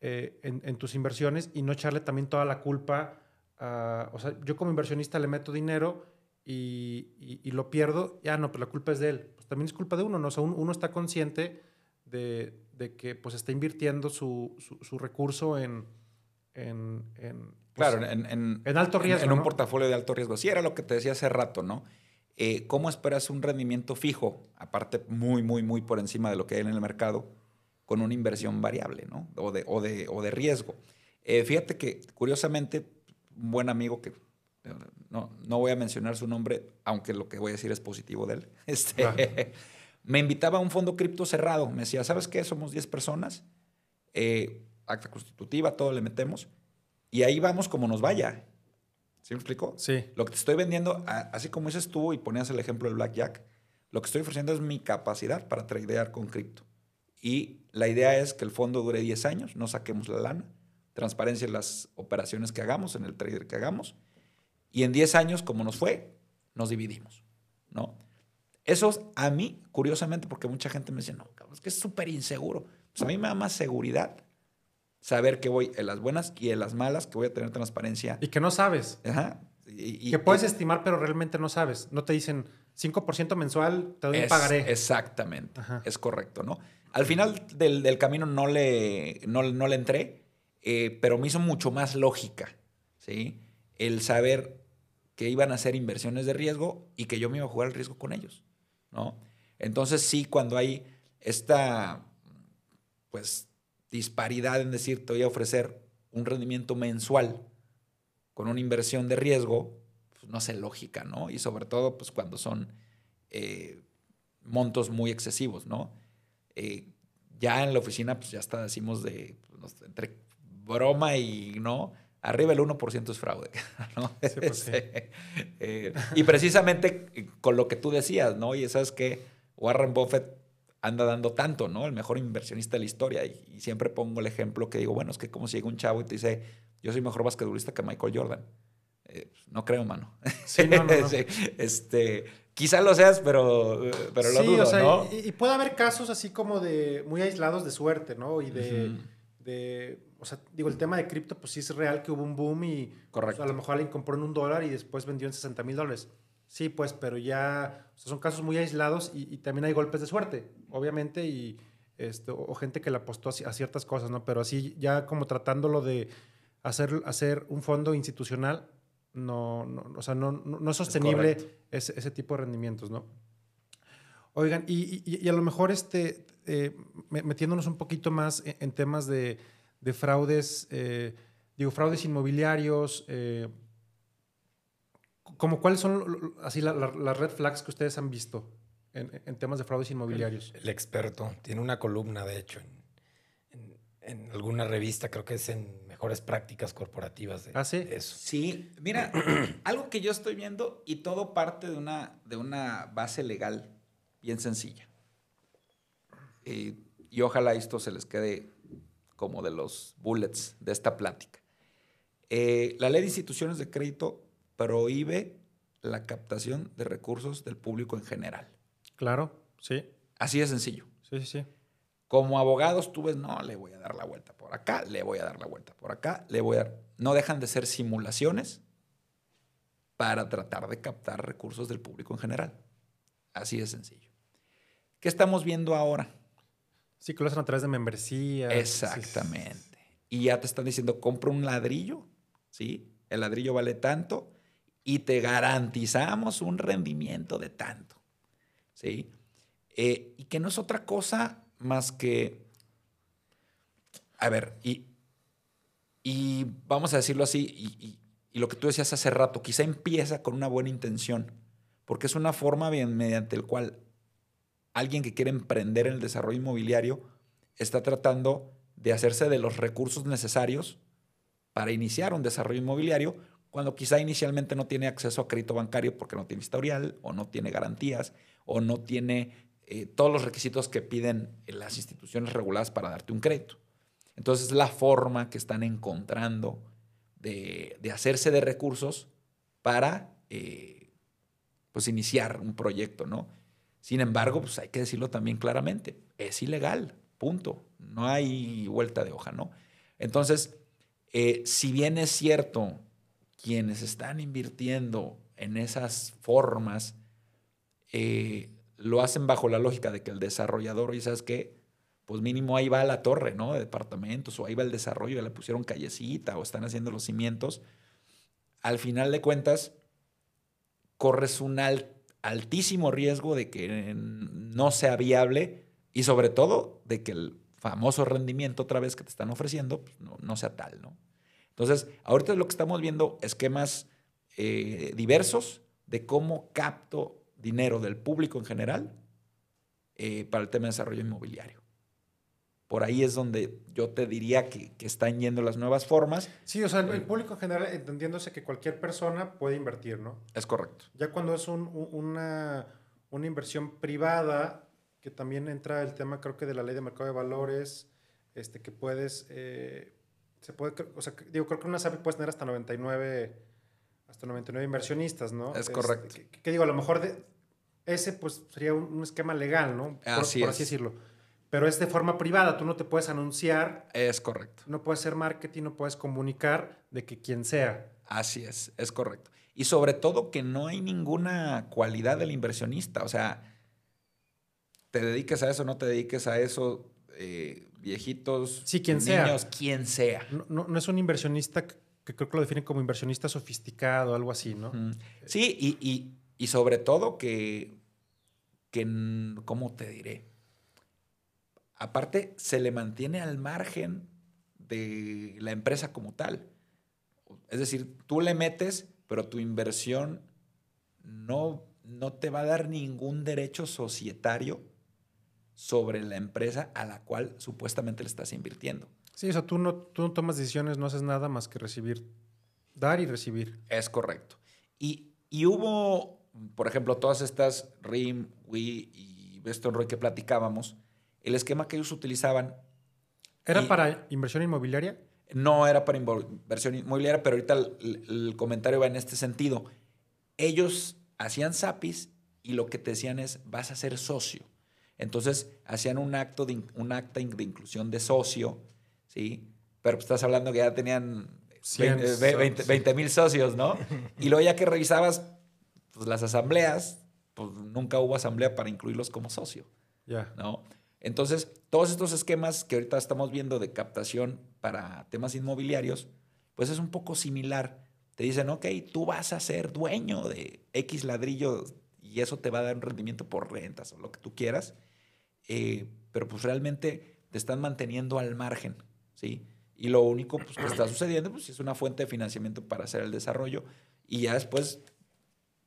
eh, en, tus inversiones y no echarle también toda la culpa a, o sea, yo como inversionista le meto dinero y, lo pierdo, ya no, pero la culpa es de él. Pues también es culpa de uno, ¿no? O sea, uno, está consciente de, que pues está invirtiendo su, recurso en... en, pues, claro, en, en, alto riesgo. En, un portafolio de alto riesgo. Sí, era lo que te decía hace rato, ¿no? Eh, ¿Cómo esperas un rendimiento fijo, aparte muy, muy, muy por encima de lo que hay en el mercado, con una inversión variable, ¿no? O de, o de, o de riesgo. Eh, fíjate que, curiosamente, un buen amigo que no, no voy a mencionar su nombre, aunque lo que voy a decir es positivo de él. Este, me invitaba a un fondo cripto cerrado. Me decía, ¿sabes qué? Somos 10 personas, eh, acta constitutiva, todo le metemos, y ahí vamos como nos vaya. ¿Sí me explico? Sí. Lo que te estoy vendiendo, así como dices tú y ponías el ejemplo del Blackjack, lo que estoy ofreciendo es mi capacidad para tradear con cripto. Y la idea es que el fondo dure 10 años, no saquemos la lana, transparencia en las operaciones que hagamos, en el trader que hagamos, y en 10 años, como nos fue, nos dividimos, ¿no? Eso a mí, curiosamente, porque mucha gente me dice, no, es que es súper inseguro. Pues a mí me da más seguridad saber que voy en las buenas y en las malas, que voy a tener transparencia. Y que no sabes. Ajá. Y, que puedes estimar, pero realmente no sabes. No te dicen 5% mensual, te doy un pagaré. Exactamente. Es correcto, ¿no? Al final del, camino no le, no, le entré, eh, pero me hizo mucho más lógica, ¿sí? El saber que iban a hacer inversiones de riesgo y que yo me iba a jugar el riesgo con ellos, ¿no? Entonces sí, cuando hay esta, pues, disparidad en decir, te voy a ofrecer un rendimiento mensual con una inversión de riesgo, pues no sé, lógica, ¿no? Y sobre todo, pues, cuando son eh, montos muy excesivos, ¿no? Eh, ya en la oficina, pues, ya está, decimos de, pues, entre broma y, ¿no? Arriba el 1% es fraude. ¿no? Pues eh, y precisamente con lo que tú decías, ¿no? Y sabes que Warren Buffett anda dando tanto, ¿no? El mejor inversionista de la historia. Y, siempre pongo el ejemplo que digo, bueno, es que como si llega un chavo y te dice, yo soy mejor basquetbolista que Michael Jordan. Eh, no creo, mano. Sí, no, no, este, quizá lo seas, pero, pero lo dudo, ¿no? Y, puede haber casos así como de muy aislados de suerte, ¿no? Y de o sea, digo, el tema de cripto, pues sí es real que hubo un boom y Correcto. a lo mejor alguien compró en un dólar y después vendió en 60 mil dólares. Sí, pues, pero ya son casos muy aislados y, también hay golpes de suerte, obviamente, y esto, o gente que le apostó a ciertas cosas, ¿no? Pero así ya como tratándolo de hacer, hacer un fondo institucional, no, no o sea, no, no, es sostenible ese, tipo de rendimientos, ¿no? Oigan, y, a lo mejor este, eh, metiéndonos un poquito más en temas de de fraudes, eh, digo, fraudes inmobiliarios, eh, como cuáles son así las red flags que ustedes han visto en, temas de fraudes inmobiliarios. El, experto tiene una columna, de hecho, en, alguna revista, creo que es en Mejores Prácticas Corporativas. De, ¿Ah, sí? eso. Sí, mira, algo que yo estoy viendo y todo parte de una, de una base legal bien sencilla. eh, y ojalá esto se les quede como de los bullets de esta plática. Eh, la ley de instituciones de crédito prohíbe la captación de recursos del público en general. Claro, sí. Así de sencillo. Sí, sí, sí. Como abogados, tú ves, no, le voy a dar la vuelta por acá, le voy a dar la vuelta por acá, le voy a dar. No dejan de ser simulaciones para tratar de captar recursos del público en general. Así de sencillo. ¿Qué estamos viendo ahora? Sí, que lo hacen a través de membresía. Exactamente. Y ya te están diciendo, compra un ladrillo, ¿sí? El ladrillo vale tanto y te garantizamos un rendimiento de tanto, ¿sí? Eh, y que no es otra cosa más que, a ver, y, y vamos a decirlo así, y, y, lo que tú decías hace rato, quizá empieza con una buena intención, porque es una forma bien, mediante el cual alguien que quiere emprender en el desarrollo inmobiliario está tratando de hacerse de los recursos necesarios para iniciar un desarrollo inmobiliario cuando quizá inicialmente no tiene acceso a crédito bancario porque no tiene historial o no tiene garantías o no tiene eh, todos los requisitos que piden las instituciones reguladas para darte un crédito. Entonces, la forma que están encontrando de, hacerse de recursos para eh, pues iniciar un proyecto, ¿no? Sin embargo, pues hay que decirlo también claramente, es ilegal, punto. No hay vuelta de hoja, ¿no? Entonces, eh, si bien es cierto, quienes están invirtiendo en esas formas eh, lo hacen bajo la lógica de que el desarrollador, y sabes qué, pues mínimo ahí va la torre, ¿no? De departamentos, o ahí va el desarrollo, ya le pusieron callecita, o están haciendo los cimientos. Al final de cuentas, corres un alto altísimo riesgo de que no sea viable y sobre todo de que el famoso rendimiento otra vez que te están ofreciendo pues, no, sea tal, ¿no? Entonces, ahorita lo que estamos viendo esquemas eh, diversos de cómo capto dinero del público en general eh, para el tema de desarrollo inmobiliario. Por ahí es donde yo te diría que, están yendo las nuevas formas. Sí, o sea, el, público en general, entendiéndose que cualquier persona puede invertir, ¿no? Es correcto. Ya cuando es una, una inversión privada, que también entra el tema, creo que de la ley de mercado de valores, este, que puedes, eh, se puede, o sea, digo, creo que una SAPI puedes tener hasta 99, hasta 99 inversionistas, ¿no? Es correcto. que, digo, a lo mejor de, ese pues sería un, esquema legal, ¿no? así por así decirlo pero es de forma privada, tú no te puedes anunciar. Es correcto. No puedes hacer marketing, no puedes comunicar de que quien sea. Así es, es correcto. Y sobre todo que no hay ninguna cualidad del inversionista, o sea, te dediques a eso, no te dediques a eso, eh, viejitos, sí, quien niños, sea. quien sea. No, no, es un inversionista que creo que lo definen como inversionista sofisticado, algo así, ¿no? Sí, y, y, y sobre todo que, que, ¿cómo te diré? Aparte, se le mantiene al margen de la empresa como tal. Es decir, tú le metes, pero tu inversión no, no te va a dar ningún derecho societario sobre la empresa a la cual supuestamente le estás invirtiendo. Sí, o sea, tú no, tú no tomas decisiones, no haces nada más que recibir, dar y recibir. Es correcto. Y, y hubo, por ejemplo, todas estas RIM, WI y Beston Roy que platicábamos, el esquema que ellos utilizaban. ¿Era para inversión inmobiliaria? No era para inversión inmobiliaria, pero ahorita el, comentario va en este sentido. Ellos hacían SAPIs y lo que te decían es, vas a ser socio. Entonces, hacían un, acto de, un acta de inclusión de socio, ¿sí? Pero estás hablando que ya tenían 20 mil socios, ¿no? y luego ya que revisabas pues, las asambleas, pues nunca hubo asamblea para incluirlos como socio. Ya. ¿No? Entonces, todos estos esquemas que ahorita estamos viendo de captación para temas inmobiliarios, pues es un poco similar. Te dicen, ok, tú vas a ser dueño de X ladrillo y eso te va a dar un rendimiento por rentas o lo que tú quieras, eh, pero pues realmente te están manteniendo al margen, ¿sí? Y lo único pues, que está sucediendo pues, es una fuente de financiamiento para hacer el desarrollo y ya después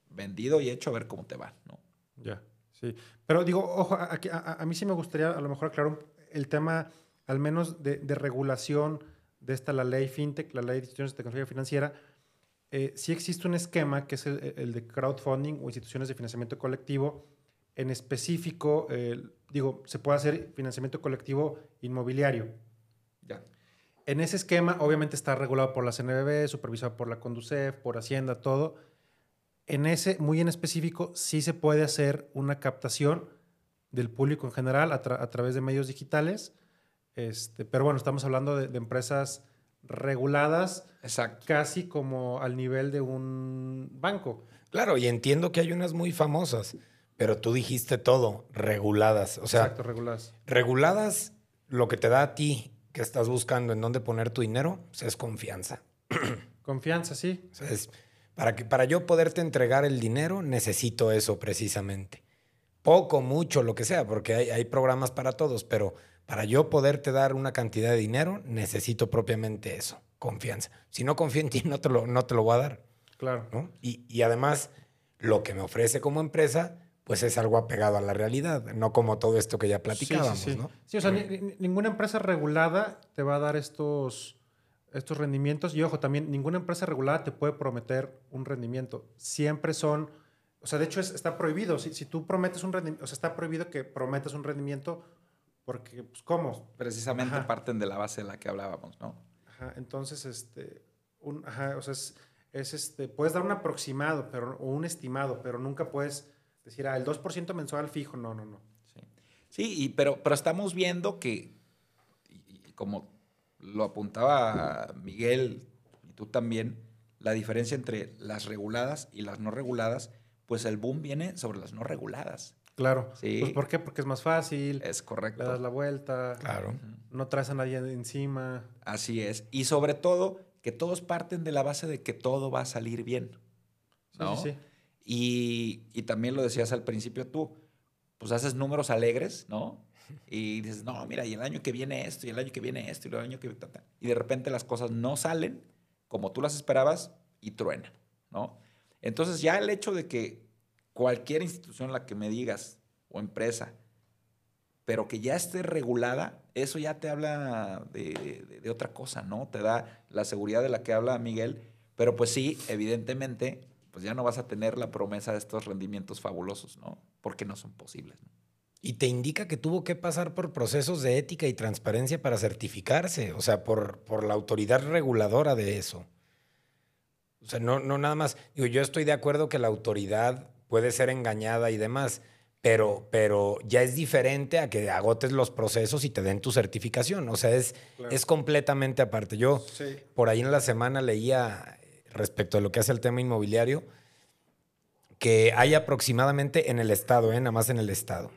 vendido y hecho a ver cómo te va, ¿no? Ya. Sí, pero digo, ojo, a, mí sí me gustaría a lo mejor aclarar el tema, al menos de, regulación de esta, la ley FinTech, la ley de instituciones de tecnología financiera. Eh, sí existe un esquema que es el, de crowdfunding o instituciones de financiamiento colectivo, en específico, eh, digo, se puede hacer financiamiento colectivo inmobiliario. Ya. En ese esquema, obviamente está regulado por la CNBB, supervisado por la Conducef, por Hacienda, todo. En ese, muy en específico, sí se puede hacer una captación del público en general a, tra- a través de medios digitales. Este, pero bueno, estamos hablando de, de empresas reguladas Exacto. casi como al nivel de un banco. Claro, y entiendo que hay unas muy famosas, pero tú dijiste todo, reguladas. O sea, Exacto, reguladas. reguladas, lo que te da a ti que estás buscando en dónde poner tu dinero, pues, es confianza. Confianza, sí. O sea, es- para, que, para yo poderte entregar el dinero, necesito eso precisamente. Poco, mucho, lo que sea, porque hay, hay programas para todos, pero para yo poderte dar una cantidad de dinero, necesito propiamente eso, confianza. Si no confío en ti, no te lo, no te lo voy a dar. Claro. ¿no? Y, y además, lo que me ofrece como empresa, pues es algo apegado a la realidad, no como todo esto que ya platicábamos, sí, sí, sí. ¿no? Sí, o sea, ni- ni- ninguna empresa regulada te va a dar estos, estos rendimientos. Y ojo, también ninguna empresa regulada te puede prometer un rendimiento. Siempre son, o sea, de hecho es- está prohibido. Si, si tú prometes un rendimiento, o sea, está prohibido que prometas un rendimiento porque, pues, ¿cómo? Precisamente Ajá. parten de la base de la que hablábamos, ¿no? Ajá, entonces, este, un, ajá, o sea, es, es, este, puedes dar un aproximado pero, o un estimado, pero nunca puedes decir, ah, el 2% mensual fijo. No, no, no. Sí, sí y, pero, pero estamos viendo que, y- y como lo apuntaba Miguel y tú también, la diferencia entre las reguladas y las no reguladas, pues el boom viene sobre las no reguladas. Claro. Sí. Pues, ¿Por qué? Porque es más fácil. Es correcto. Le das la vuelta. Claro. No traes a nadie encima. Así es. Y sobre todo, que todos parten de la base de que todo va a salir bien. Sí, ¿no? sí, sí. Y, y también lo decías al principio tú, pues haces números alegres, ¿no? Y dices, no, mira, y el año que viene esto, y el año que viene esto, y el año que... ta". Y de repente las cosas no salen como tú las esperabas y truenan, ¿no? Entonces ya el hecho de que cualquier institución, la que me digas, o empresa, pero que ya esté regulada, eso ya te habla de, de- otra cosa, ¿no? Te da la seguridad de la que habla Miguel, pero pues sí, evidentemente, pues ya no vas a tener la promesa de estos rendimientos fabulosos, ¿no? Porque no son posibles. Y te indica que tuvo que pasar por procesos de ética y transparencia para certificarse, o sea, por, por la autoridad reguladora de eso. O sea, no, no nada más. Digo, yo estoy de acuerdo que la autoridad puede ser engañada y demás, pero, pero ya es diferente a que agotes los procesos y te den tu certificación. O sea, es, Claro. es completamente aparte. Yo Sí. por ahí en la semana leía eh, respecto a lo que hace el tema inmobiliario, que hay aproximadamente en el estado, ¿eh? nada más en el estado,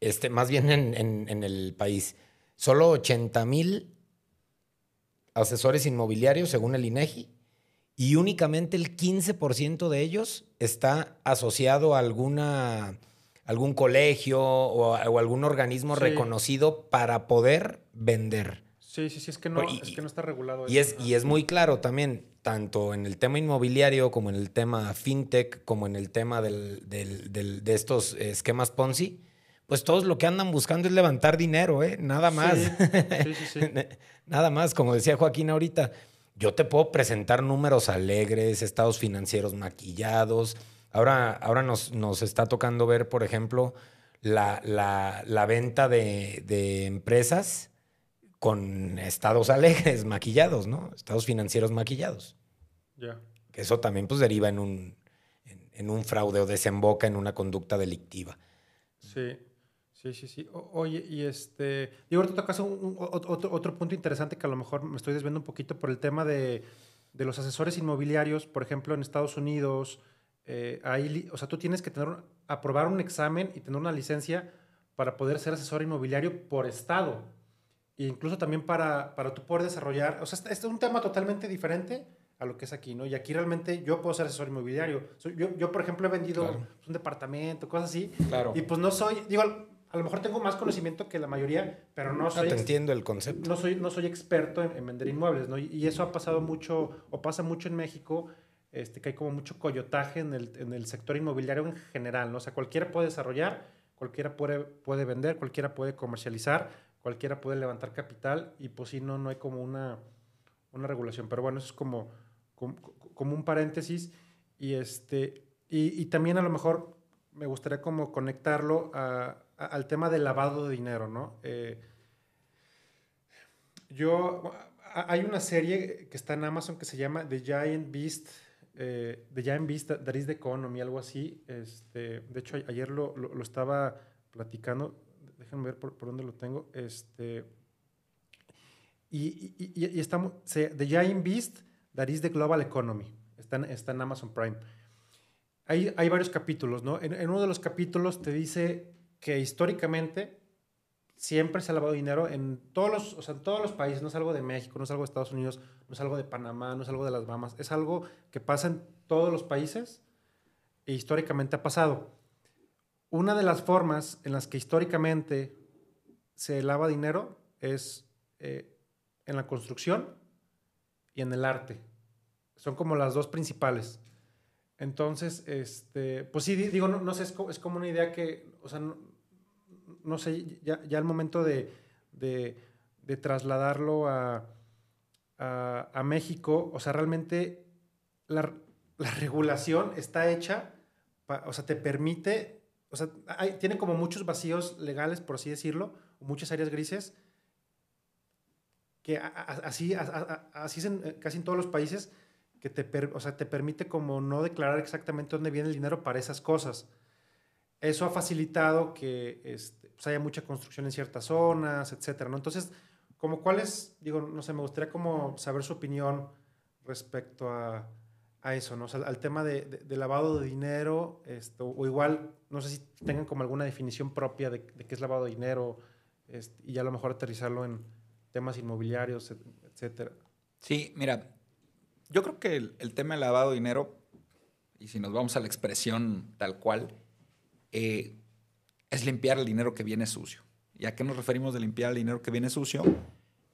este, más bien en, en- en el país, solo 80 mil asesores inmobiliarios según el INEGI y únicamente el 15% de ellos está asociado a alguna, algún colegio o, a- o algún organismo Sí. reconocido para poder vender. Sí, sí, sí, es que no, Y- es que no está regulado. Y eso. es, y es muy claro también, tanto en el tema inmobiliario como en el tema fintech, como en el tema del- del- del- de estos esquemas Ponzi, pues todos lo que andan buscando es levantar dinero, ¿eh? Nada más. Sí, sí, sí. sí. Nada más, como decía Joaquín ahorita, yo te puedo presentar números alegres, estados financieros maquillados. Ahora, ahora nos, nos está tocando ver, por ejemplo, la, la- la venta de, de empresas con estados alegres maquillados, ¿no? Estados financieros maquillados. Ya. Que eso también pues deriva en un, en, en un fraude o desemboca en una conducta delictiva. Sí, sí, sí, sí. O- oye, y este, digo, ahorita tocas un, un- ot- otro, otro punto interesante que a lo mejor me estoy desviando un poquito por el tema de, de los asesores inmobiliarios, por ejemplo, en Estados Unidos, eh, li- o sea, tú tienes que tener, aprobar un examen y tener una licencia para poder ser asesor inmobiliario por estado. E incluso también para, para tú poder desarrollar, o sea, este, este es un tema totalmente diferente a lo que es aquí, ¿no? Y aquí realmente yo puedo ser asesor inmobiliario. Yo, yo, por ejemplo, he vendido Claro. un departamento, cosas así, Claro. y pues no soy, digo, a lo mejor tengo más conocimiento que la mayoría, pero no No soy, te ex- entiendo el concepto. no soy, no soy experto en, en vender inmuebles, ¿no? Y, y eso ha pasado mucho, o pasa mucho en México, este, que hay como mucho coyotaje en el, en el sector inmobiliario en general, ¿no? O sea, cualquiera puede desarrollar, cualquiera puede, puede vender, cualquiera puede comercializar, cualquiera puede levantar capital, y pues sí, no, no hay como una, una regulación. Pero bueno, eso es como, como, como un paréntesis. Y, este, y, y también a lo mejor me gustaría como conectarlo al tema del lavado de dinero, ¿no? Eh, yo, hay una serie que está en Amazon que se llama The Giant Beast, eh, The Giant Beast That is the Economy, algo así. Este, de hecho, ayer lo, lo, estaba platicando, déjenme ver por, dónde lo tengo. Este, y, y, estamos, The Giant Beast That is the Global Economy, está está en Amazon Prime. Hay, varios capítulos, ¿no? En, en uno de los capítulos te dice que históricamente siempre se ha lavado dinero en todos los, o sea, en todos los países, no es algo de México, no es algo de Estados Unidos, no es algo de Panamá, no es algo de las Bahamas, es algo que pasa en todos los países e históricamente ha pasado. Una de las formas en las que históricamente se lava dinero es eh, en la construcción y en el arte. Son como las dos principales. Entonces, este, pues sí, digo, no, no sé, es como, es como, una idea que, o sea, no, no sé, ya, ya el momento de, de, trasladarlo a, a, México, o sea, realmente la, la regulación está hecha, o sea, te permite, o sea, hay, tiene como muchos vacíos legales, por así decirlo, muchas áreas grises, que así, así es en, casi en todos los países, que te, o sea, te permite como no declarar exactamente dónde viene el dinero para esas cosas. Eso ha facilitado que este, pues haya mucha construcción en ciertas zonas, etcétera, ¿no? Entonces, como cuáles, digo, no sé, me gustaría como saber su opinión respecto a, a eso, ¿no? O sea, al tema de, de, lavado de dinero, esto, o igual, no sé si tengan como alguna definición propia de, de qué es lavado de dinero, este, y ya a lo mejor aterrizarlo en temas inmobiliarios, etcétera. Sí, mira, yo creo que el, tema de lavado de dinero, y si nos vamos a la expresión tal cual, eh, es limpiar el dinero que viene sucio. ¿Y a qué nos referimos de limpiar el dinero que viene sucio?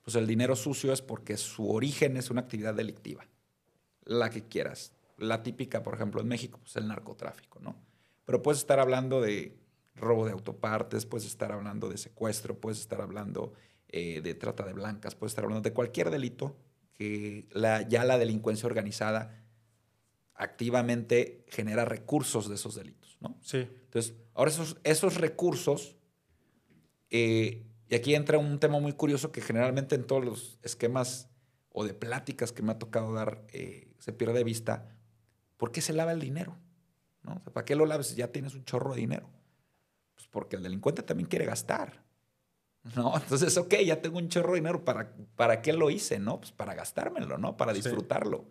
Pues el dinero sucio es porque su origen es una actividad delictiva, la que quieras. La típica, por ejemplo, en México, pues el narcotráfico, ¿no? Pero puedes estar hablando de robo de autopartes, puedes estar hablando de secuestro, puedes estar hablando eh, de trata de blancas, puedes estar hablando de cualquier delito que la, ya la delincuencia organizada activamente genera recursos de esos delitos, ¿no? Sí. Entonces, ahora esos, esos recursos, eh, y aquí entra un tema muy curioso que generalmente en todos los esquemas o de pláticas que me ha tocado dar eh, se pierde de vista, ¿por qué se lava el dinero? ¿No? ¿Para qué lo laves si ya tienes un chorro de dinero? Pues porque el delincuente también quiere gastar. ¿no? Entonces, ok, ya tengo un chorro de dinero, ¿para, para qué lo hice? ¿no? Pues para gastármelo, ¿no? Para disfrutarlo.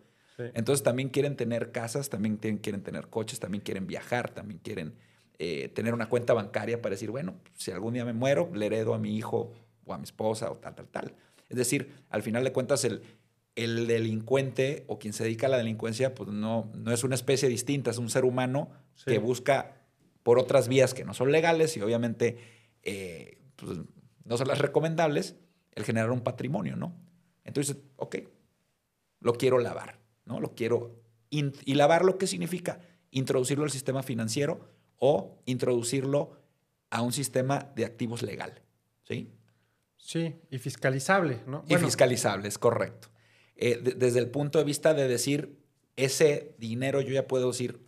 Entonces también quieren tener casas, también quieren tener coches, también quieren viajar, también quieren eh, tener una cuenta bancaria para decir, bueno, si algún día me muero, le heredo a mi hijo o a mi esposa o tal, tal, tal. Es decir, al final de cuentas, el, el delincuente o quien se dedica a la delincuencia, pues no, no es una especie distinta, es un ser humano que busca por otras vías que no son legales y obviamente eh, pues, no son las recomendables el generar un patrimonio, ¿no? Entonces, ok, lo quiero lavar. ¿no? Lo quiero. ¿Y lavarlo qué significa? Introducirlo al sistema financiero o introducirlo a un sistema de activos legal. ¿Sí? Sí, y fiscalizable, ¿no? Y fiscalizable, es correcto. Eh, desde el punto de vista de decir, ese dinero yo ya puedo decir,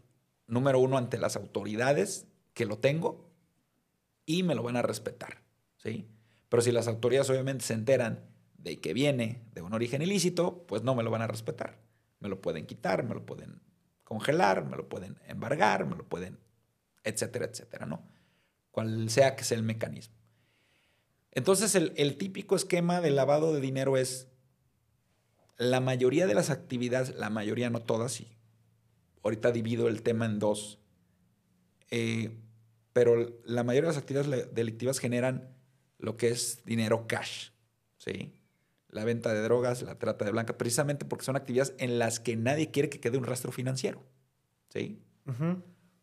número uno, ante las autoridades que lo tengo y me lo van a respetar. ¿sí? Pero si las autoridades obviamente se enteran de que viene de un origen ilícito, pues no me lo van a respetar. Me lo pueden quitar, me lo pueden congelar, me lo pueden embargar, me lo pueden, etcétera, etcétera, ¿no? Cual sea que sea el mecanismo. Entonces, el, el típico esquema de lavado de dinero es la mayoría de las actividades, la mayoría, no todas, y ahorita divido el tema en dos, eh, pero la mayoría de las actividades delictivas generan lo que es dinero cash, ¿sí? la venta de drogas, la trata de blanca, precisamente porque son actividades en las que nadie quiere que quede un rastro financiero. ¿Sí?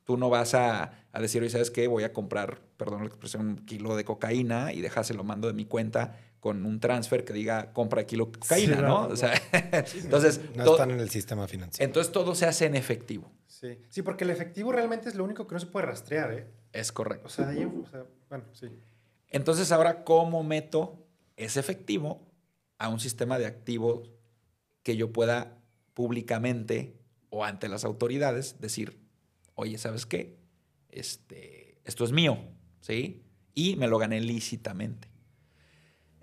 Tú no vas a, decir, oye, ¿sabes qué? Voy a comprar, perdón la expresión, un kilo de cocaína y lo mando de mi cuenta con un transfer que diga compra kilo de cocaína, ¿no? O sea, entonces. No, están en el sistema financiero. Entonces todo se hace en efectivo. Sí. Sí, porque el efectivo realmente es lo único que no se puede rastrear, ¿eh? Es correcto. O sea, ahí, o sea bueno, sí. Entonces, ahora, ¿cómo meto ese efectivo a un sistema de activos que yo pueda públicamente o ante las autoridades decir, oye, ¿sabes qué? este, esto es mío, ¿sí? Y me lo gané lícitamente.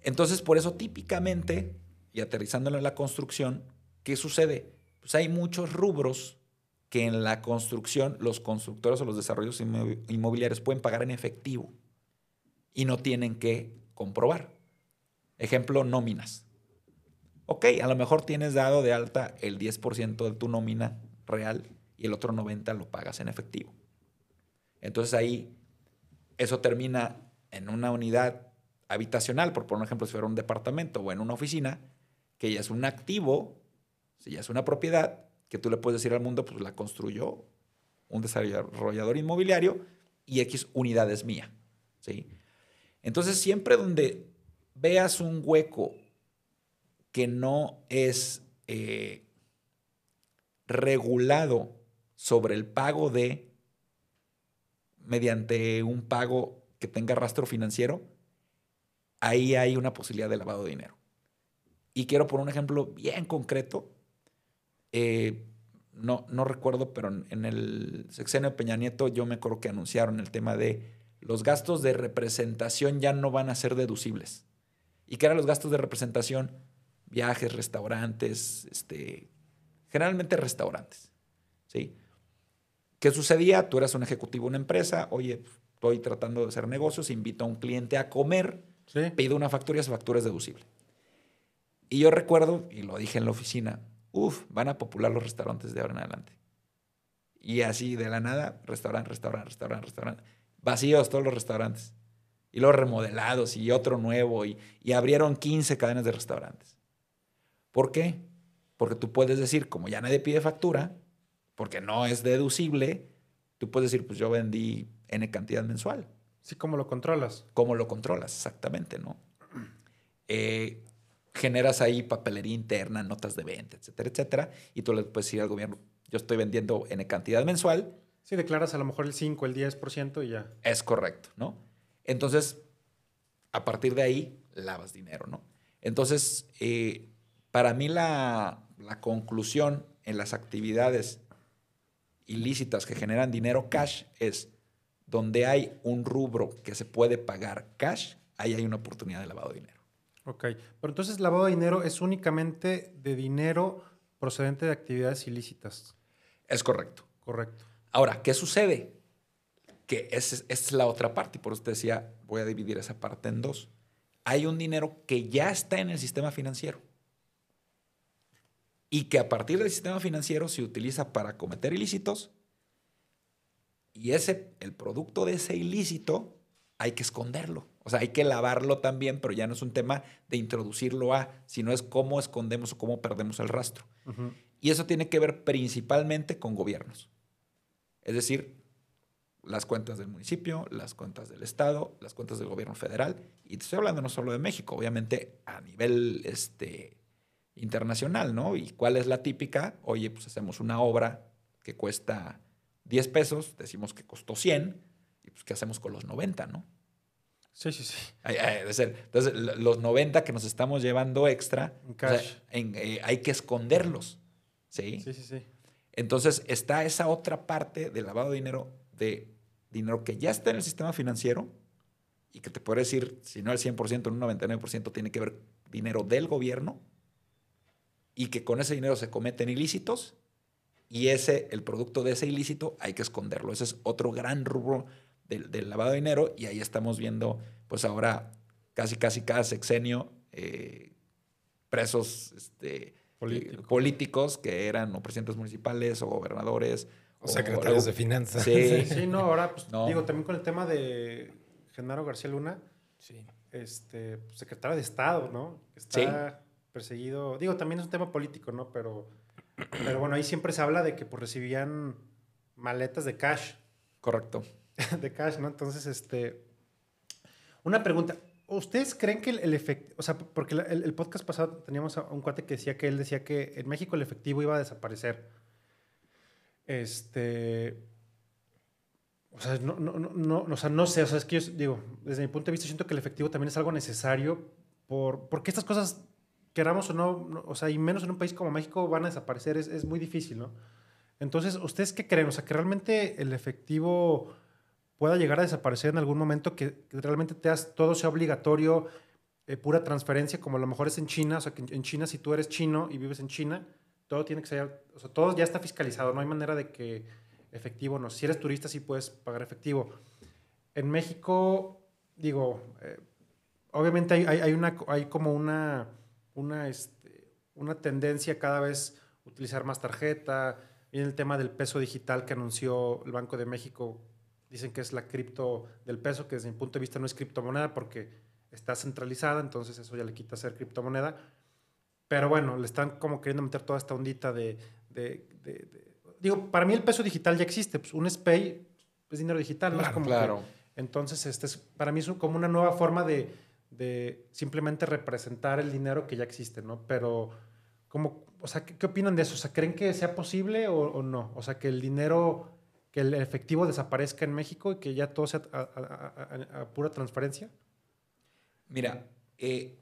Entonces, por eso típicamente, y aterrizándolo en la construcción, ¿qué sucede? Pues hay muchos rubros que en la construcción los constructores o los desarrollos inmobiliarios pueden pagar en efectivo y no tienen que comprobar. Ejemplo, nóminas. Ok, a lo mejor tienes dado de alta el 10% de tu nómina real y el otro 90% lo pagas en efectivo. Entonces ahí eso termina en una unidad habitacional, por poner un ejemplo, si fuera un departamento o en una oficina, que ya es un activo, si ya es una propiedad, que tú le puedes decir al mundo, pues la construyó un desarrollador inmobiliario y X unidades mía. ¿sí? Entonces, siempre donde veas un hueco que no es eh, regulado sobre el pago de, mediante un pago que tenga rastro financiero, ahí hay una posibilidad de lavado de dinero. Y quiero poner un ejemplo bien concreto. Eh, no, no recuerdo, pero en el sexenio de Peña Nieto yo me acuerdo que anunciaron el tema de los gastos de representación ya no van a ser deducibles. ¿Y qué eran los gastos de representación? Viajes, restaurantes, este, generalmente restaurantes. ¿sí? ¿Qué sucedía? Tú eras un ejecutivo de una empresa, oye, estoy tratando de hacer negocios, invito a un cliente a comer, pido una factura y esa factura es deducible. Y yo recuerdo, y lo dije en la oficina, uff, van a popular los restaurantes de ahora en adelante. Y así de la nada, restaurante, restaurante, restaurante, restaurante vacíos todos los restaurantes. Y luego remodelados y otro nuevo. Y, abrieron 15 cadenas de restaurantes. ¿Por qué? Porque tú puedes decir, como ya nadie pide factura, porque no es deducible, tú puedes decir, pues yo vendí N cantidad mensual. Sí, ¿cómo lo controlas? ¿Cómo lo controlas? Exactamente, ¿no? Eh, generas ahí papelería interna, notas de venta, etcétera, etcétera, y tú le puedes decir al gobierno, yo estoy vendiendo N cantidad mensual, Sí, declaras a lo mejor el 5, el 10% y ya. Es correcto, ¿no? Entonces, a partir de ahí, lavas dinero, ¿no? Entonces, eh, para mí la, la conclusión en las actividades ilícitas que generan dinero cash es donde hay un rubro que se puede pagar cash, ahí hay una oportunidad de lavado de dinero. Ok, pero entonces lavado de dinero es únicamente de dinero procedente de actividades ilícitas. Es correcto. Correcto. Ahora, ¿qué sucede? Que esa es, la otra parte, y por eso te decía, voy a dividir esa parte en dos. Hay un dinero que ya está en el sistema financiero y que a partir del sistema financiero se utiliza para cometer ilícitos y ese, el producto de ese ilícito hay que esconderlo. O sea, hay que lavarlo también, pero ya no es un tema de introducirlo a, sino es cómo escondemos o cómo perdemos el rastro. Y eso tiene que ver principalmente con gobiernos. Es decir, las cuentas del municipio, las cuentas del Estado, las cuentas del gobierno federal. Y te estoy hablando no solo de México, obviamente a nivel este, internacional, ¿no? ¿Y cuál es la típica? Oye, pues hacemos una obra que cuesta 10 pesos, decimos que costó 100, y pues ¿qué hacemos con los 90, no? Sí, sí, sí. Entonces, los 90 que nos estamos llevando extra, eh, hay que esconderlos. ¿sí? Sí, sí, sí. Entonces está esa otra parte del lavado de dinero, de dinero que ya está en el sistema financiero y que te puede decir, si no el 100%, un 99% tiene que ver dinero del gobierno y que con ese dinero se cometen ilícitos y ese, el producto de ese ilícito hay que esconderlo. Ese es otro gran rubro del, lavado de dinero y ahí estamos viendo, pues ahora casi, casi cada sexenio, eh, presos, este, políticos que eran o presidentes municipales o gobernadores. O, secretarios de finanzas. Sí. sí, no, ahora, pues, digo, también con el tema de Genaro García Luna, sí. este, pues, secretario de Estado, ¿no? está perseguido. Digo, también es un tema político, ¿no? Pero, pero bueno, ahí siempre se habla de que pues, recibían maletas de cash. Correcto. de cash, ¿no? Entonces, este. Una pregunta. ¿Ustedes creen que el, efectivo, o sea, porque el, podcast pasado teníamos a un cuate que decía que él decía que en México el efectivo iba a desaparecer? Este. O sea, no, no, no, o sea, no sé, o sea, es que yo digo, desde mi punto de vista siento que el efectivo también es algo necesario por, porque estas cosas, queramos o no, o sea, y menos en un país como México, van a desaparecer, es, es muy difícil, ¿no? Entonces, ¿ustedes qué creen? O sea, que realmente el efectivo pueda llegar a desaparecer en algún momento, que, realmente te todo sea obligatorio, eh, pura transferencia, como a lo mejor es en China, o sea, que en China si tú eres chino y vives en China, todo tiene que ser, o sea, todo ya está fiscalizado, no hay manera de que efectivo no. Si eres turista sí puedes pagar efectivo. En México, digo, eh, obviamente hay, hay, una, hay como una, una, este, una tendencia cada vez utilizar más tarjeta. Viene el tema del peso digital que anunció el Banco de México. Dicen que es la cripto del peso, que desde mi punto de vista no es criptomoneda porque está centralizada, entonces eso ya le quita ser criptomoneda. Pero bueno, le están como queriendo meter toda esta ondita de, de, digo, para mí el peso digital ya existe. Pues un SPAY es dinero digital, ¿no? es como claro. entonces, este es, para mí es como una nueva forma de, de simplemente representar el dinero que ya existe, ¿no? Pero, como, o sea, ¿qué, opinan de eso? O sea, ¿creen que sea posible o, no? O sea, que el dinero, el efectivo desaparezca en México y que ya todo sea a, pura transferencia. Mira, eh,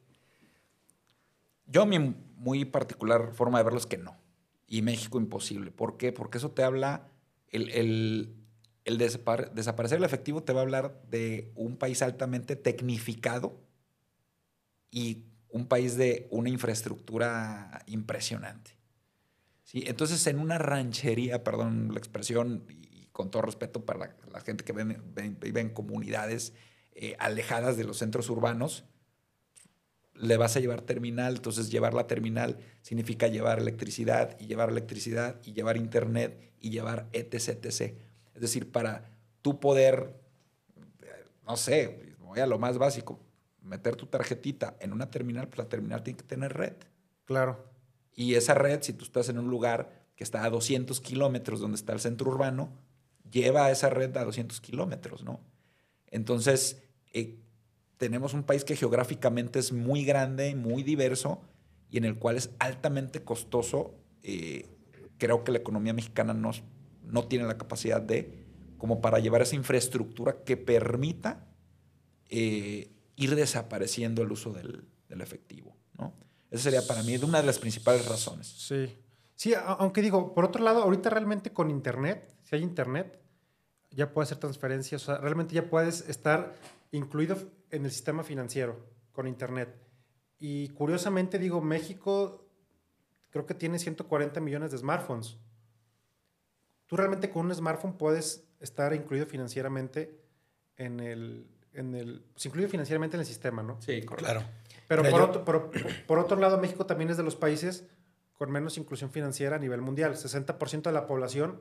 yo mi muy particular forma de verlo es que no. Y México imposible. ¿Por qué? Porque eso te habla, el, el desaparecer el efectivo te va a hablar de un país altamente tecnificado y un país de una infraestructura impresionante. ¿Sí? Entonces, en una ranchería, perdón la expresión, con todo respeto para la, gente que vive en comunidades eh, alejadas de los centros urbanos, le vas a llevar terminal, entonces llevar la terminal significa llevar electricidad y llevar electricidad y llevar internet y llevar etc, etc. Es decir, para tú poder, no sé, voy a lo más básico, meter tu tarjetita en una terminal, pues la terminal tiene que tener red. Claro. Y esa red, si tú estás en un lugar que está a 200 kilómetros donde está el centro urbano, lleva esa red a 200 kilómetros, ¿no? Entonces, eh, tenemos un país que geográficamente es muy grande, muy diverso y en el cual es altamente costoso. Eh, creo que la economía mexicana no, no tiene la capacidad de, como para llevar esa infraestructura que permita eh, ir desapareciendo el uso del, efectivo. ¿no? Esa sería para mí una de las principales razones. Sí. Sí, aunque digo, por otro lado, ahorita realmente con Internet, si hay Internet, ya puedes hacer transferencias, o sea, realmente ya puedes estar incluido en el sistema financiero con Internet. Y curiosamente, digo, México creo que tiene 140 millones de smartphones. Tú realmente con un smartphone puedes estar incluido financieramente en el, en el, pues, incluye financieramente en el sistema, ¿no? Sí, claro. Pero, por, otro, por, otro lado, México también es de los países con menos inclusión financiera a nivel mundial. 60% de la población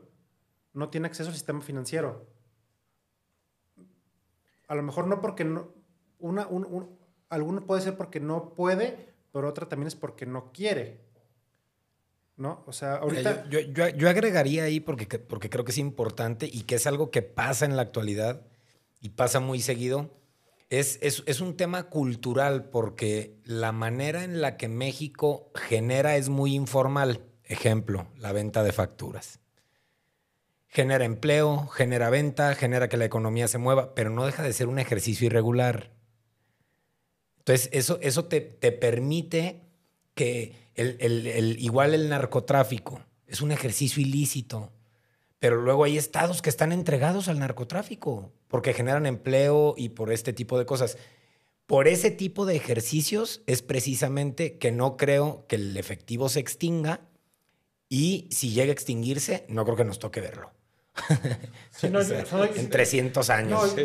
no tiene acceso al sistema financiero. A lo mejor no porque no, una, un, alguno puede ser porque no puede, pero otra también es porque no quiere. ¿No? O sea, ahorita... Yo, yo, yo, agregaría ahí porque, porque creo que es importante y que es algo que pasa en la actualidad y pasa muy seguido, es, es, un tema cultural porque la manera en la que México genera es muy informal. Ejemplo, la venta de facturas. Genera empleo, genera venta, genera que la economía se mueva, pero no deja de ser un ejercicio irregular. Entonces, eso, eso te, te permite que el, el, igual el narcotráfico es un ejercicio ilícito, pero luego hay estados que están entregados al narcotráfico porque generan empleo y por este tipo de cosas. Por ese tipo de ejercicios es precisamente que no creo que el efectivo se extinga y si llega a extinguirse, no creo que nos toque verlo. en 300 años.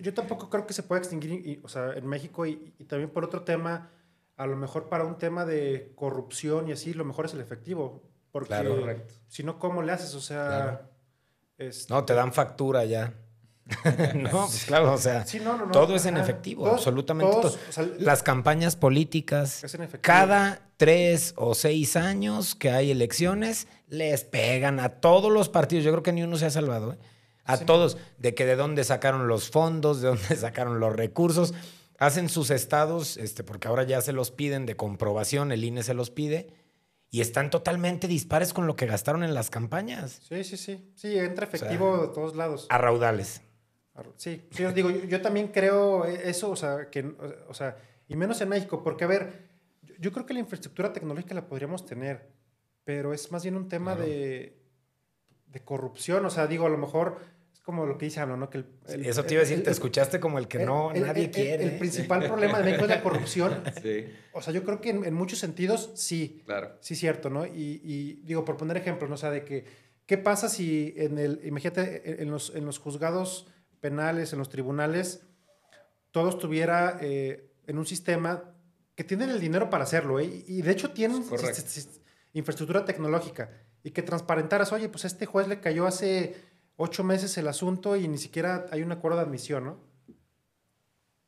yo, tampoco creo que se pueda extinguir o sea, en México y, también por otro tema, a lo mejor para un tema de corrupción y así, lo mejor es el efectivo. Porque si no, ¿cómo le haces? O sea... Este no, te dan factura ya. no, pues claro, o sea, todo es en efectivo, absolutamente todo. Las campañas políticas, cada tres o seis años que hay elecciones, les pegan a todos los partidos. Yo creo que ni uno se ha salvado, ¿eh? A todos, de que de dónde sacaron los fondos, de dónde sacaron los recursos. Hacen sus estados, este, porque ahora ya se los piden de comprobación, el INE se los pide y están totalmente dispares con lo que gastaron en las campañas. Sí, sí, sí. Sí, entra efectivo de todos lados. A raudales. Sí, sí, os digo, yo, también creo eso, o sea, que, o sea, y menos en México, porque a ver, yo, creo que la infraestructura tecnológica la podríamos tener, pero es más bien un tema de, de corrupción, o sea, digo, a lo mejor como lo que dice hablo, ¿no? Que Eso te iba a decir, te escuchaste como el que no nadie quiere. El, principal problema de México es la corrupción. Sí. O sea, yo creo que en, muchos sentidos sí. Claro. Sí, cierto, ¿no? Y, y, digo, por poner ejemplos, ¿no? O sea, de que, ¿qué pasa si en el, imagínate, en los, en los juzgados penales, en los tribunales, todo estuviera eh, en un sistema que tienen el dinero para hacerlo, ¿eh? Y de hecho tienen infraestructura tecnológica. Y que transparentaras, oye, pues a este juez le cayó hace ocho meses el asunto y ni siquiera hay un acuerdo de admisión, ¿no?